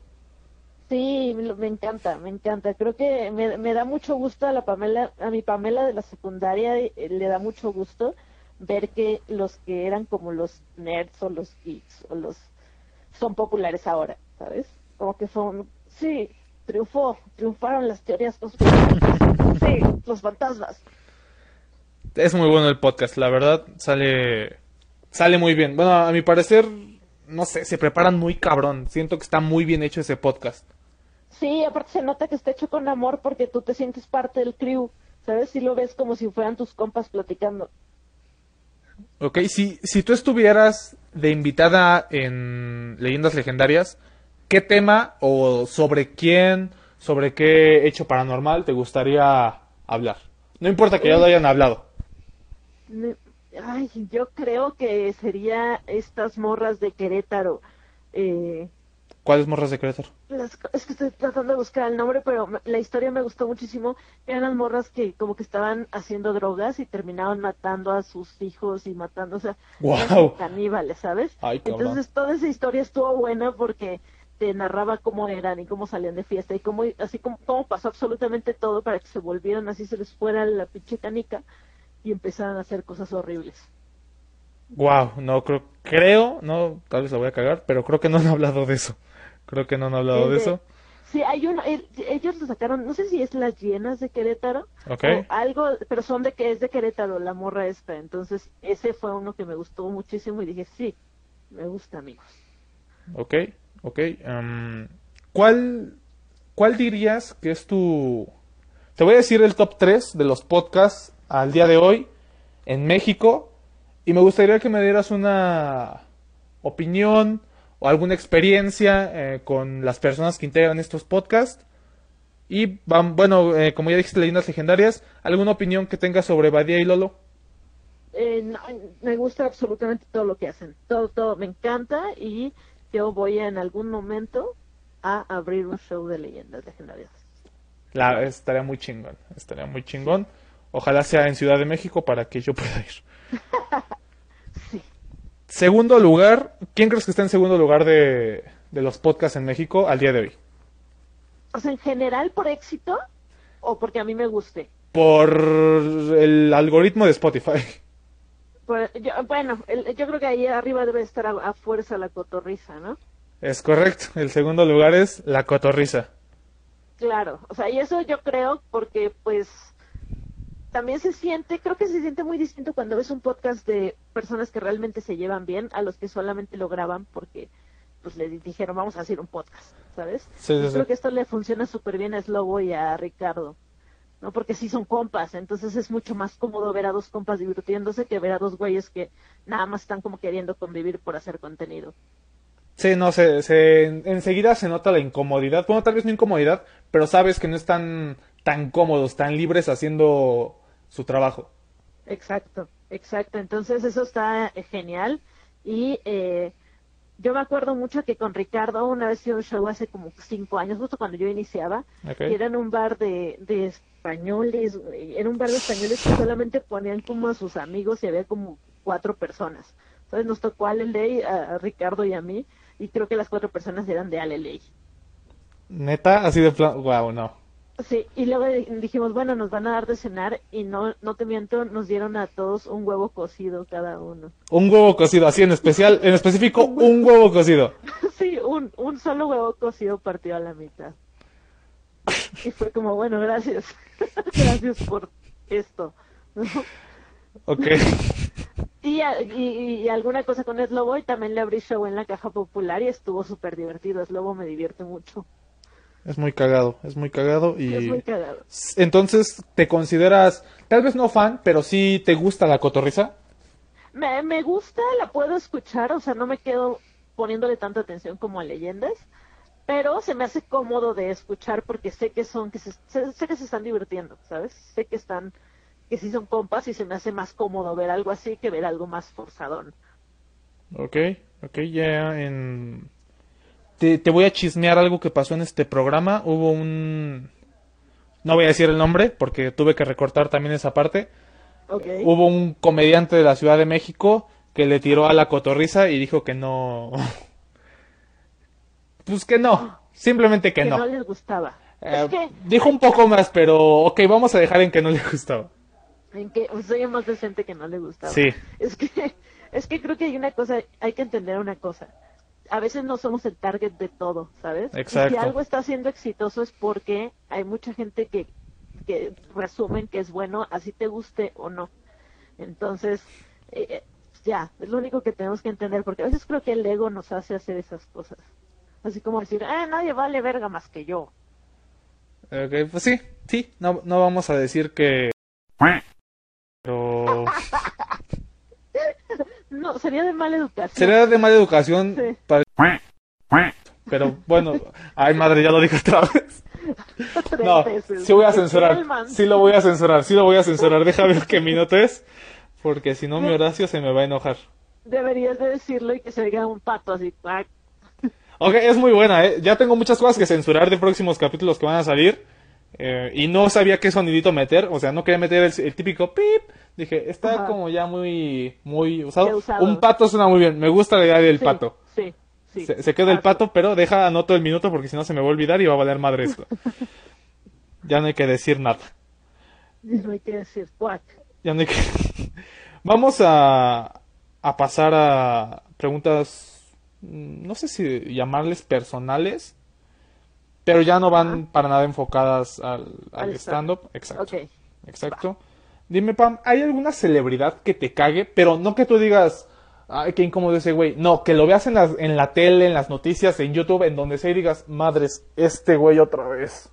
Sí, me, encanta, me encanta. Creo que me, me da mucho gusto a la Pamela, a mi Pamela de la secundaria, eh, le da mucho gusto ver que los que eran como los nerds o los geeks o los son populares ahora, ¿sabes? Como que son, sí, triunfó, triunfaron las teorías conspirativas. Sí, los fantasmas. Es muy bueno el podcast, la verdad, sale, sale muy bien. Bueno, a mi parecer, no sé, se preparan muy cabrón. Siento que está muy bien hecho ese podcast. Sí, aparte se nota que está hecho con amor porque tú te sientes parte del crew, ¿sabes? Si lo ves como si fueran tus compas platicando. Ok, si, si tú estuvieras de invitada en Leyendas Legendarias, ¿qué tema o sobre quién, sobre qué hecho paranormal te gustaría hablar? No importa que ya lo hayan hablado. Ay, yo creo que sería estas morras de Querétaro. Eh, ¿Cuáles morras de Querétaro? las- es que estoy tratando de buscar el nombre, pero me- la historia me gustó muchísimo. Eran las morras que como que estaban haciendo drogas y terminaban matando a sus hijos y matando, o sea, caníbales, ¿sabes? Ay. Entonces toda esa historia estuvo buena porque te narraba cómo eran y cómo salían de fiesta y cómo, así como, cómo pasó absolutamente todo para que se volvieran así, se les fuera la pinche canica y empezaran a hacer cosas horribles. Wow, no creo, creo, no, tal vez la voy a cagar, pero creo que no han hablado de eso. Creo que no han hablado El de eso. Sí, hay uno, el- ellos lo sacaron, no sé si es Las Llenas de Querétaro Ok. o algo, pero son de que es de Querétaro, la morra esta. Entonces, ese fue uno que me gustó muchísimo y dije, sí, me gusta, amigos. Ok, ok. em, ¿cuál, ¿Cuál dirías que es tu... Te voy a decir el top 3 de los podcasts al día de hoy en México y me gustaría que me dieras una opinión o alguna experiencia eh, con las personas que integran estos podcasts. Y bueno, eh, como ya dijiste, leyendas legendarias, ¿alguna opinión que tengas sobre Badía y Lolo? Eh, no, me gusta absolutamente todo lo que hacen, todo, todo, me encanta y yo voy en algún momento a abrir un show de leyendas legendarias. La, estaría muy chingón, estaría muy chingón. Ojalá sea en Ciudad de México para que yo pueda ir. Segundo lugar, ¿quién crees que está en segundo lugar de, de los podcasts en México al día de hoy? O sea, en general por éxito o porque a mí me guste. Por el algoritmo de Spotify. Por- yo- bueno, el- yo creo que ahí arriba debe estar a, a fuerza la cotorriza, ¿no? Es correcto, el segundo lugar es La Cotorrisa. Claro, o sea, y eso yo creo porque pues también se siente, creo que se siente muy distinto cuando ves un podcast de personas que realmente se llevan bien a los que solamente lo graban porque pues le di- dijeron vamos a hacer un podcast, ¿sabes? Sí, sí, sí. creo que esto le funciona súper bien a Slobo y a Ricardo, ¿no? Porque sí son compas, entonces es mucho más cómodo ver a dos compas divirtiéndose que ver a dos güeyes que nada más están como queriendo convivir por hacer contenido. Sí, no, se, se, enseguida se nota la incomodidad. Bueno, tal vez no incomodidad, pero sabes que no están tan cómodos, tan libres haciendo su trabajo. Exacto, exacto. Entonces eso está eh, genial. Y eh, yo me acuerdo mucho que con Ricardo una vez hice un show hace como cinco años, justo cuando yo iniciaba, y era en un bar de, de españoles, güey. era un bar de españoles que solamente ponían como a sus amigos y había como cuatro personas. Entonces nos tocó a Leley, a, a Ricardo y a mí, y creo que las cuatro personas eran de Aleley. Neta, así de plan. Wow, no. Sí, y luego di- dijimos, bueno, nos van a dar de cenar y no, no te miento, nos dieron a todos un huevo cocido cada uno. Un huevo cocido, así en especial, en específico, un huevo cocido. Sí, un, un solo huevo cocido partido a la mitad. Y fue como, bueno, gracias. gracias por esto. ¿no? Ok. Y, y, y alguna cosa con Slobo y también le abrí show en la caja popular y estuvo súper divertido. Slobo me divierte mucho. Es muy cagado, es muy cagado Es muy y... cagado. Entonces, ¿te consideras, tal vez no fan, pero sí te gusta la cotorriza? Me, me gusta, la puedo escuchar, o sea, no me quedo poniéndole tanta atención como a leyendas, pero se me hace cómodo de escuchar porque sé que son, que se, sé, sé que se están divirtiendo, ¿sabes? Sé que están, que sí son compas y se me hace más cómodo ver algo así que ver algo más forzadón. Ok, ok, ya en... Te, te voy a chismear algo que pasó en este programa. Hubo un... No voy a decir el nombre porque tuve que recortar también esa parte. Hubo un comediante de la Ciudad de México que le tiró a la cotorriza y dijo que no... Pues que no, simplemente que que no. no. les gustaba. Eh, es que, Dijo un poco más, pero ok, vamos a dejar en que no le gustaba. en que soy más decente que no le gustaba. Sí, Es que, es que creo que hay una cosa, hay que entender una cosa. A veces no somos el target de todo, ¿sabes? Y Exacto. si algo está siendo exitoso es porque hay mucha gente que, que resumen que es bueno, así te guste o no. Entonces, eh, eh, ya, es lo único que tenemos que entender, porque a veces creo que el ego nos hace hacer esas cosas. Así como decir, ah, nadie vale verga más que yo. ok, pues sí, sí, no, no vamos a decir que... Pero... No, sería de mala educación. Sería de mala educación Sí. para- Pero bueno, ay madre, ya lo dije otra vez. Tres No, veces. sí voy a Porque censurar. Sí lo voy a censurar, sí lo voy a censurar. Déjame ver qué minuto es. Porque si no, mi Horacio se me va a enojar. Deberías de decirlo y que se oiga un pato así. Ok, es muy buena, ¿eh? Ya tengo muchas cosas que censurar de próximos capítulos que van a salir. Eh, y no sabía qué sonidito meter. O sea, no quería meter el, el típico pip. Dije, está Ajá. como ya muy, muy usado. Un pato suena muy bien. Me gusta la idea del Sí, pato. Sí, sí. Se, se queda el pato, pero deja anoto el minuto porque si no se me va a olvidar y va a valer madre esto. ya no hay que decir nada. No hay que decir cuac. Ya no hay que... Vamos a, a pasar a preguntas, mm, no sé si llamarles personales, pero ya no van Ajá. para nada enfocadas al, al Al stand-up. Exacto. Exacto. Dime, Pam, ¿hay alguna celebridad que te cague? Pero no que tú digas, ay, qué incómodo ese güey. No, que lo veas en, las, en la tele, en las noticias, en YouTube, en donde sea y digas, madres, este güey otra vez.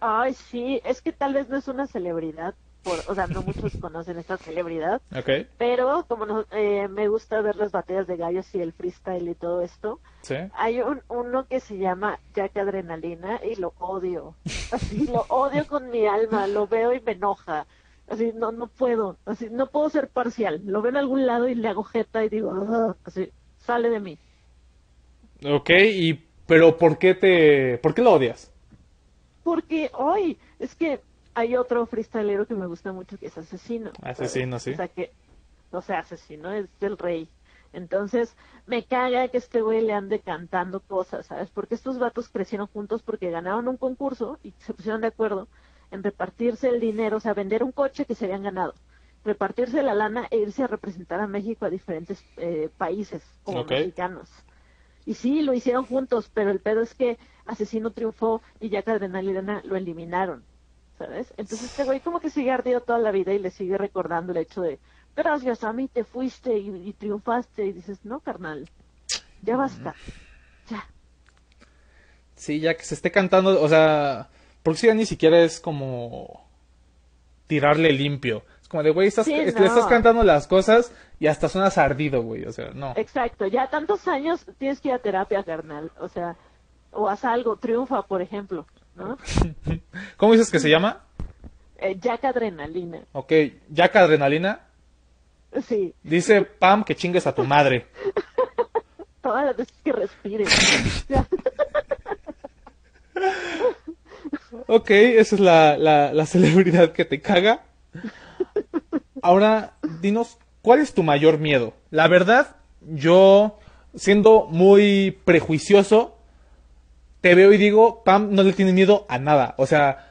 Ay, sí, es que tal vez no es una celebridad, por, o sea, no muchos conocen esta celebridad, Ok, pero como no- eh, me gusta ver las batallas de gallos y el freestyle y todo esto, sí. hay un, uno que se llama Jack Adrenalina y lo odio, así, lo odio con mi alma, lo veo y me enoja, así, no, no puedo, así, no puedo ser parcial, lo veo en algún lado y le hago jeta y digo, "Ugh", así, sale de mí. Ok, y, pero ¿por qué te, por qué lo odias? Porque hoy es que hay otro freestylero que me gusta mucho que es asesino. ¿sabes? Asesino, sí. O sea que, o sea, asesino es del rey. Entonces, me caga que este güey le ande cantando cosas, ¿sabes? Porque estos vatos crecieron juntos porque ganaron un concurso y se pusieron de acuerdo en repartirse el dinero, o sea, vender un coche que se habían ganado, repartirse la lana e irse a representar a México a diferentes eh, países como mexicanos. Y sí, lo hicieron juntos, pero el pedo es que Asesino triunfó y Jack Adrenalina lo eliminaron, ¿sabes? Entonces este güey como que sigue ardido toda la vida y le sigue recordando el hecho de, gracias a mí te fuiste y, y triunfaste. Y dices, no, carnal, ya basta, ya. Sí, ya que se esté cantando, o sea, porque si ya ni siquiera es como tirarle limpio. Es como de, güey, estás, Sí, est- no. le estás cantando las cosas y hasta suenas ardido, güey, o sea, no. Exacto, ya tantos años tienes que ir a terapia, carnal. O sea, o haz algo, triunfa, por ejemplo, ¿no? ¿Cómo dices que se llama? Eh, Jack Adrenalina, Ok, Jack Adrenalina. sí, Dice Pam que chingues a tu madre. todas las veces que respire. Ok, esa es la, la, la celebridad que te caga. Ahora, dinos, ¿cuál es tu mayor miedo? La verdad, yo, siendo muy prejuicioso, te veo y digo, Pam no le tiene miedo a nada. O sea,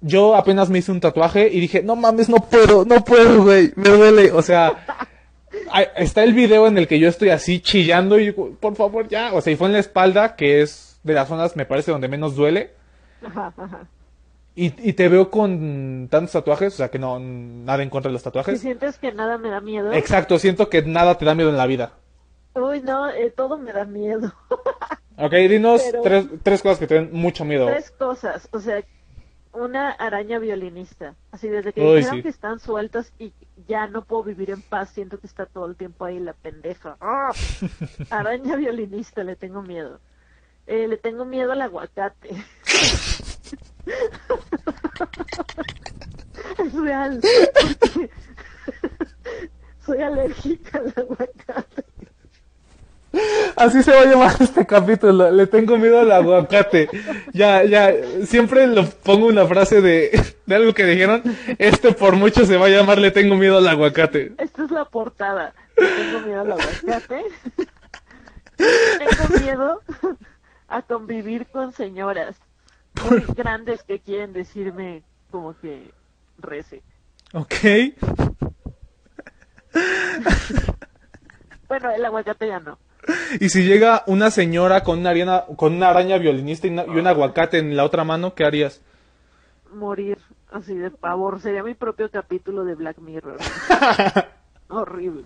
yo apenas me hice un tatuaje y dije, no mames, no puedo, no puedo, güey, me duele. O sea, está el video en el que yo estoy así chillando y digo, por favor, ya. O sea, y fue en la espalda, que es de las zonas, me parece, donde menos duele. Ajá, ajá. Y, y te veo con tantos tatuajes, o sea que no, nada en contra de los tatuajes. sientes que nada me da miedo. Exacto, siento que nada te da miedo en la vida. Uy, no, eh, todo me da miedo. Ok, dinos Pero- tres, tres cosas que te den mucho miedo. Tres cosas, o sea, una araña violinista. Así desde que Uy, dijeron sí. que están sueltas y ya no puedo vivir en paz, siento que está todo el tiempo ahí la pendeja. ¡Ah! Araña violinista, le tengo miedo. Eh, le tengo miedo al aguacate. es real. porque Soy alérgica al aguacate. Así se va a llamar este capítulo. Le tengo miedo al aguacate. Ya, ya, siempre lo pongo una frase de, de algo que dijeron. Este por mucho se va a llamar Le tengo miedo al aguacate. Esta es la portada. Le tengo miedo al aguacate. tengo miedo a convivir con señoras muy grandes que quieren decirme como que rece. Ok. Bueno, el aguacate ya no. Y si llega una señora con una, ariana- con una araña violinista y, una- y un aguacate en la otra mano, ¿qué harías? Morir así de pavor. Sería mi propio capítulo de Black Mirror. Horrible.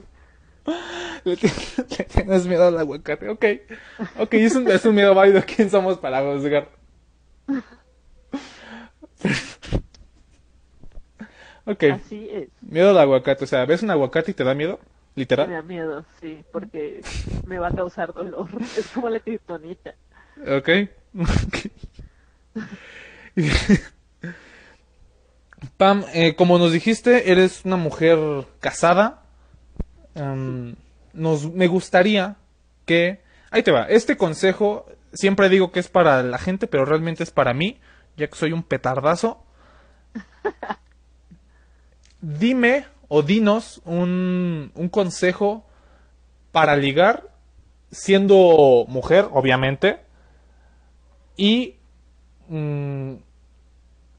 Le tienes miedo al aguacate, ok. Ok, es un, es un miedo válido. ¿Quién somos para juzgar? ok, Así es. miedo al aguacate. O sea, ¿ves un aguacate y te da miedo? Me Literal. da miedo, sí, porque me va a causar dolor. Es como la kriptonita. Ok. Pam, eh, como nos dijiste, eres una mujer casada. Em, nos, me gustaría que... Ahí te va. Este consejo siempre digo que es para la gente, pero realmente es para mí, ya que soy un petardazo. Dime o dinos un, un consejo para ligar siendo mujer, obviamente. Y mm,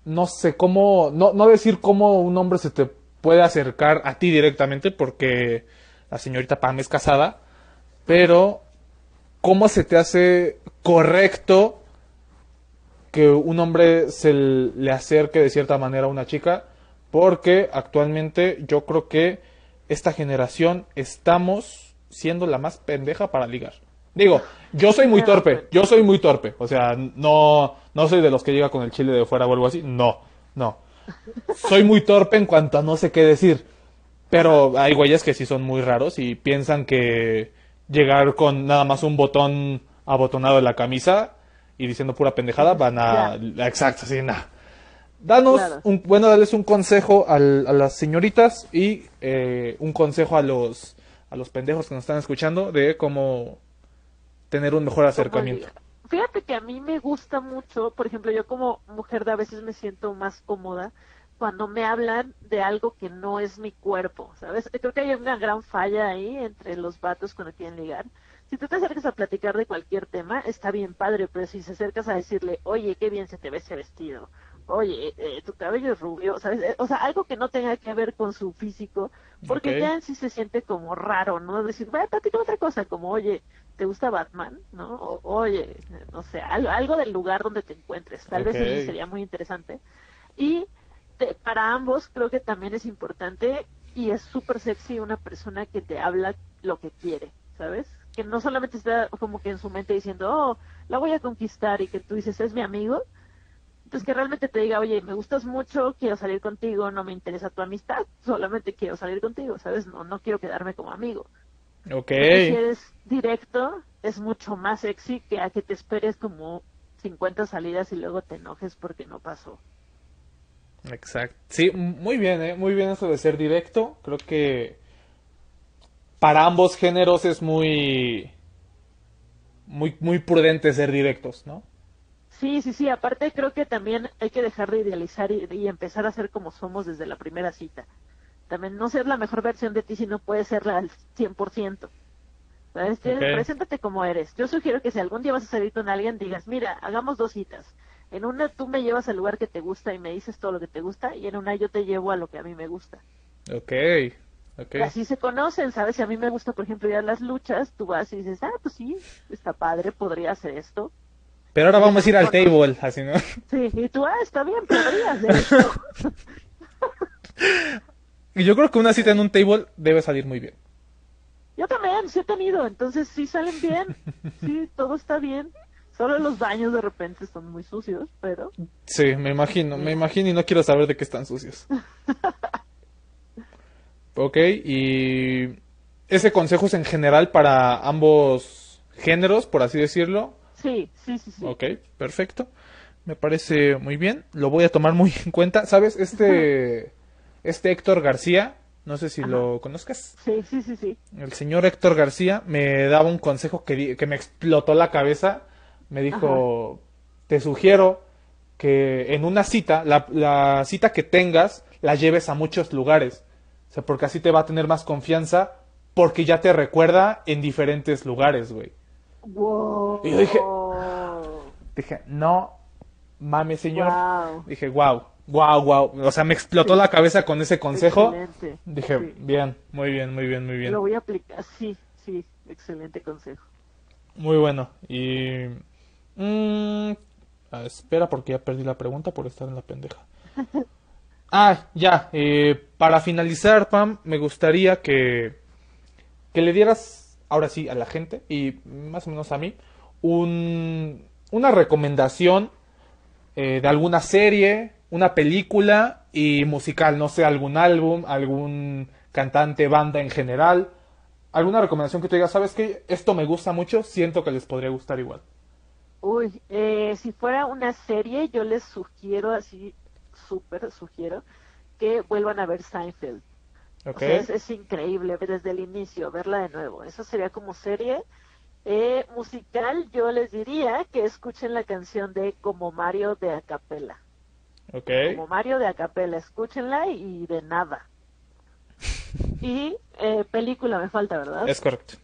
no sé cómo, no, no decir cómo un hombre se te puede acercar a ti directamente, porque la señorita Pam es casada, pero cómo se te hace correcto que un hombre se le acerque de cierta manera a una chica, porque actualmente yo creo que esta generación estamos siendo la más pendeja para ligar. Digo, yo soy muy torpe, yo soy muy torpe, o sea, no, no soy de los que llega con el chile de fuera o algo así, no, no. Soy muy torpe en cuanto a no sé qué decir, pero hay güeyes que sí son muy raros y piensan que llegar con nada más un botón abotonado en la camisa y diciendo pura pendejada van a... Exacto, sí, nada. Danos, Claro. un, bueno, darles un consejo al- a las señoritas y eh, un consejo a los, a los pendejos que nos están escuchando de cómo tener un mejor acercamiento. Fíjate que a mí me gusta mucho, por ejemplo, yo como mujer de a veces me siento más cómoda cuando me hablan de algo que no es mi cuerpo, ¿sabes? Creo que hay una gran falla ahí entre los vatos cuando quieren ligar. Si tú te acercas a platicar de cualquier tema, está bien padre, pero si se acercas a decirle, oye, qué bien se te ve ese vestido, oye, eh, tu cabello es rubio, ¿sabes? Eh, O sea, algo que no tenga que ver con su físico, porque ya en sí se siente como raro, ¿no? Decir, vaya, platica otra cosa, como, oye, ¿te gusta Batman? ¿No? O, oye, no sé, algo, algo del lugar donde te encuentres. Tal vez eso sería muy interesante. Y te- para ambos creo que también es importante y es súper sexy una persona que te habla lo que quiere, ¿sabes? Que no solamente está como que en su mente diciendo, oh, la voy a conquistar y que tú dices, es mi amigo. Pues que realmente te diga, oye, me gustas mucho, quiero salir contigo, no me interesa tu amistad, solamente quiero salir contigo, ¿sabes? No, no quiero quedarme como amigo. Ok. Porque Si eres directo, es mucho más sexy que a que te esperes como 50 salidas y luego te enojes porque no pasó. Exacto. Sí, muy bien, ¿eh? Muy bien eso de ser directo. Creo que para ambos géneros es muy, muy, muy prudente ser directos, ¿no? Sí, sí, sí. Aparte creo que también hay que dejar de idealizar y, y empezar a ser como somos desde la primera cita. También no ser la mejor versión de ti, sino puede serla al 100%. ¿Sabes? Tienes- Ok. Preséntate como eres. Yo sugiero que si algún día vas a salir con alguien, digas, mira, hagamos dos citas. En una tú me llevas al lugar que te gusta y me dices todo lo que te gusta, y en una yo te llevo a lo que a mí me gusta. Ok. Ok. Y así se conocen, ¿sabes? Si a mí me gusta, por ejemplo, ir a las luchas, tú vas y dices, ah, pues sí, está padre, podría hacer esto. Pero ahora vamos a ir al table, así, ¿no? Sí, y tú, ah, está bien, podría hacer esto. Y yo creo que una cita en un table debe salir muy bien. Yo también, sí he tenido, entonces sí salen bien, sí, todo está bien. Solo los baños de repente son muy sucios, pero Sí, me imagino, me imagino y no quiero saber de qué están sucios. Ok, y ese consejo es en general para ambos géneros, por así decirlo. Sí, sí, sí, sí. Ok, perfecto. Me parece muy bien. Lo voy a tomar muy en cuenta. ¿Sabes? Este, este Héctor García, no sé si lo conozcas. Sí, sí, sí, sí. El señor Héctor García me daba un consejo que, di- que me explotó la cabeza. Me dijo, te sugiero que en una cita, la, la cita que tengas, la lleves a muchos lugares. O sea, porque así te va a tener más confianza porque ya te recuerda en diferentes lugares, güey. Wow. Y yo dije- Dije, no mames, señor. Wow. Dije, wow, wow, wow. O sea, me explotó la cabeza con ese consejo. Excelente. Dije, Sí. bien, muy bien, muy bien, muy bien. Lo voy a aplicar. Sí, sí. Excelente consejo. Muy bueno. Y... mm, ah, espera porque ya perdí la pregunta por estar en la pendeja. Ah, ya. eh, para finalizar, Pam, me gustaría que, que le dieras, ahora sí, a la gente y más o menos a mí, un, una recomendación eh, de alguna serie, una película y musical, no sé, algún álbum, algún cantante, banda en general. ¿Alguna recomendación que te diga, sabes que esto me gusta mucho, siento que les podría gustar igual? Uy, eh, si fuera una serie, yo les sugiero así, súper sugiero, que vuelvan a ver Seinfeld. ¿Ok? O sea, es, es increíble desde el inicio, verla de nuevo. Eso sería como serie. Eh, musical, yo les diría que escuchen la canción de Como Mario de Acapella. ¿Ok? Como Mario de Acapella, escúchenla y de nada. Y eh, película me falta, ¿verdad? Es correcto.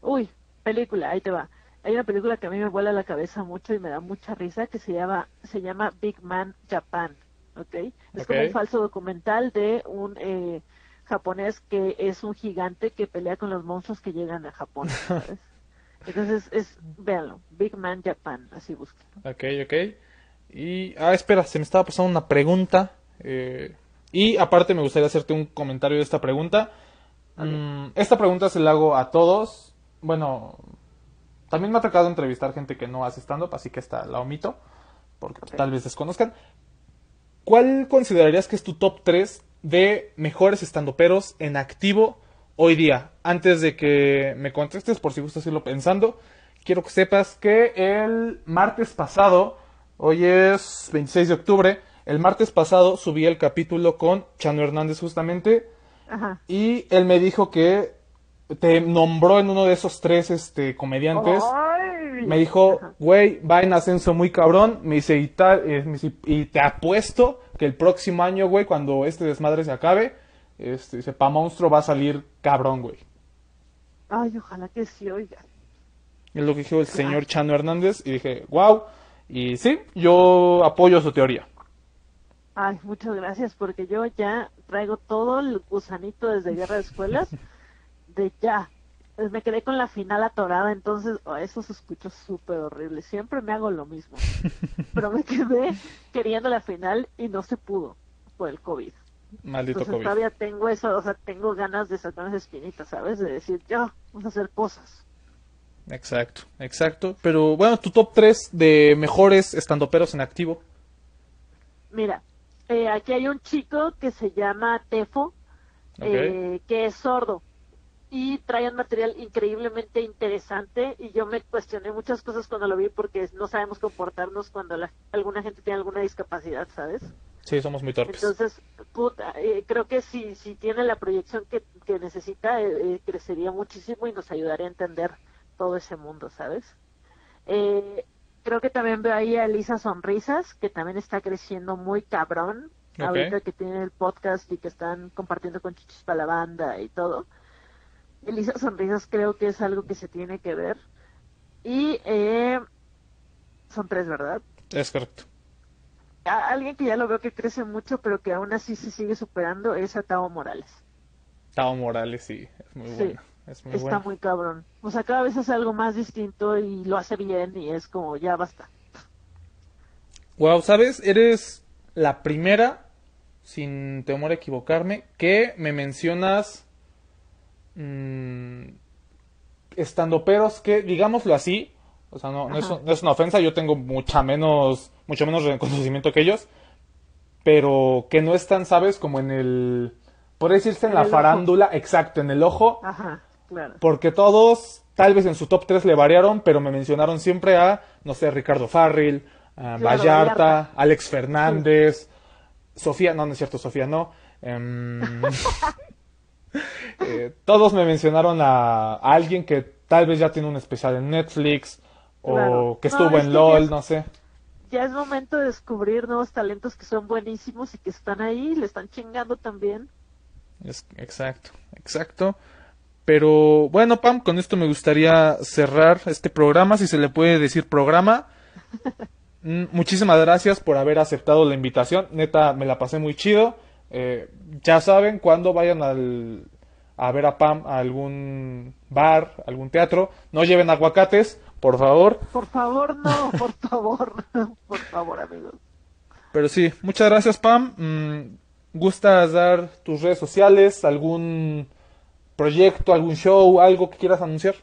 Uy, película, ahí te va. Hay una película que a mí me vuela la cabeza mucho y me da mucha risa que se llama, se llama Big Man Japan, ¿ok? Es como un falso documental de un eh, japonés que es un gigante que pelea con los monstruos que llegan a Japón, ¿sabes? Entonces, es, véanlo, Big Man Japan, así busquen. Ok, ok. Y, ah, espera, se me estaba pasando una pregunta. eh, y aparte me gustaría hacerte un comentario de esta pregunta. Mm, esta pregunta se la hago a todos. Bueno, también me ha tocado entrevistar gente que no hace stand-up, así que esta la omito, porque tal vez desconozcan. ¿Cuál considerarías que es tu top 3 de mejores estandoperos en activo hoy día? Antes de que me contestes, por si gustas irlo pensando, quiero que sepas que el martes pasado, hoy es 26 de octubre, el martes pasado subí el capítulo con Chano Hernández justamente Ajá. y él me dijo que te nombró en uno de esos tres este, comediantes. Me dijo, güey, va en ascenso muy cabrón. Me dice, y, tal, eh, me dice, y te apuesto que el próximo año, güey, cuando este desmadre se acabe, este, dice, pa' monstruo va a salir cabrón, güey. Ay, ojalá que sí, oiga. Es lo que dijo el señor Chano Hernández. Y dije, wow. Y sí, yo apoyo su teoría. Ay, muchas gracias, porque yo ya traigo todo el gusanito desde Guerra de Escuelas, de ya. Pues me quedé con la final atorada, entonces oh, eso se escucha súper horrible. Siempre me hago lo mismo. Pero me quedé queriendo la final y no se pudo por el COVID. Maldito Entonces COVID. todavía tengo eso, o sea, tengo ganas de sacar unas espinitas, ¿sabes? De decir, ya, vamos a hacer cosas. Exacto, exacto. Pero bueno, tu top 3 de mejores estandoperos en activo. Mira, eh, aquí hay un chico que se llama Tefo, eh, que es sordo y trae un material increíblemente interesante y yo me cuestioné muchas cosas cuando lo vi porque no sabemos comportarnos cuando la- alguna gente tiene alguna discapacidad, ¿sabes? Sí, somos muy torpes. Entonces, puta, eh, creo que si, si tiene la proyección que, que necesita, eh, eh, crecería muchísimo y nos ayudaría a entender todo ese mundo, ¿sabes? Eh, creo que también veo ahí a Elisa Sonrisas, que también está creciendo muy cabrón, ahorita que tiene el podcast y que están compartiendo con Chichis para la banda y todo. Elisa Sonrisas creo que es algo que se tiene que ver. Y eh, son tres, ¿verdad? Es correcto. A- alguien que ya lo veo que crece mucho, pero que aún así se sigue superando, es a Morales. Tao Morales, sí, es muy Sí. bueno. Es muy Está bueno. muy cabrón. O sea, cada vez hace algo más distinto y lo hace bien y es como, ya basta. Wow, ¿sabes? Eres la primera, sin temor a equivocarme, que me mencionas mm, estandoperos que, digámoslo así, o sea, no, no, es, Ajá. no es una ofensa, yo tengo mucha menos, mucho menos reconocimiento que ellos, pero que no están, ¿sabes? Como en el, por decirse en En la ojo. farándula, exacto, en el ojo, Ajá, claro. porque todos tal vez en su top 3 le variaron, pero me mencionaron siempre a, no sé, Ricardo Farril, a Claro, Vallarta, Vallarta. Alex Fernández, Sofía, no, no es cierto, Sofía no. em, eh, todos me mencionaron a, a alguien que tal vez ya tiene un especial en Netflix o Claro. que estuvo es en LOL, no sé. Ya es momento de descubrir nuevos talentos que son buenísimos y que están ahí, le están chingando también. Es- exacto, exacto. Pero bueno, Pam, con esto me gustaría cerrar este programa, si se le puede decir programa. Mm, Muchísimas gracias por haber aceptado la invitación. Neta, me la pasé muy chido. Eh, ya saben, cuando vayan al, a ver a Pam a algún bar, algún teatro, no lleven aguacates, por favor. Por favor, no, por favor, por favor, amigos. Pero sí, muchas gracias, Pam. Mm, ¿Gustas dar tus redes sociales, algún proyecto, algún show, algo que quieras anunciar?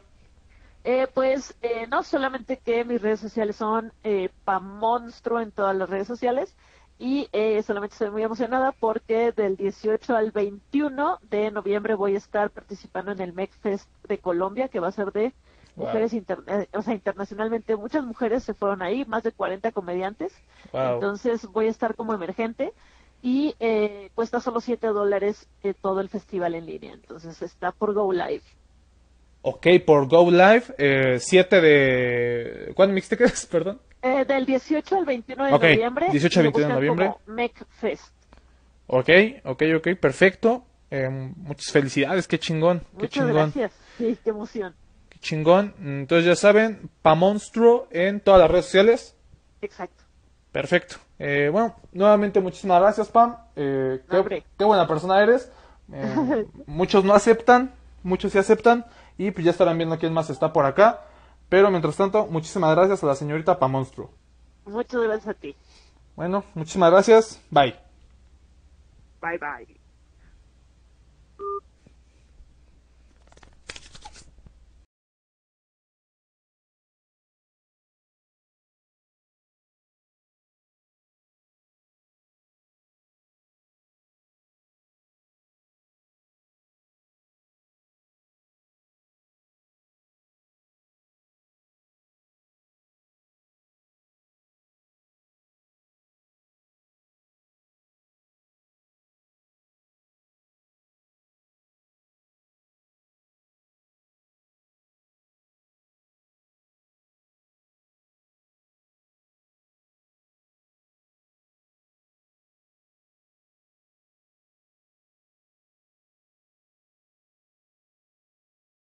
Eh, pues eh, no solamente que mis redes sociales son eh, Pamonstro en todas las redes sociales y eh, solamente estoy muy emocionada porque del 18 al 21 de noviembre voy a estar participando en el MecFest de Colombia que va a ser de Wow. mujeres inter- eh, o sea, internacionalmente muchas mujeres se fueron ahí, más de 40 comediantes. Wow. Entonces voy a estar como emergente y eh, cuesta solo 7 dólares eh, todo el festival en línea. Entonces está por Go Live. Ok, por Go Live, eh, 7 de... ¿Cuándo dijiste que es? Perdón. Eh, del 18 al 21 de noviembre. 18 al y lo 21 de noviembre. MecFest. Ok, ok, ok, perfecto. Eh, muchas felicidades, qué chingón, qué Muchas chingón, gracias. Sí, qué emoción. qué chingón. Entonces ya saben, Pamonstro en todas las redes sociales. Exacto. Perfecto. Eh, bueno, nuevamente muchísimas gracias, Pam. Eh, qué, qué buena persona eres. Eh, muchos no aceptan, muchos sí aceptan. Y pues ya estarán viendo quién más está por acá. Pero mientras tanto, muchísimas gracias a la señorita Pamonstro. Muchas gracias a ti. Bueno, muchísimas gracias. Bye. Bye bye.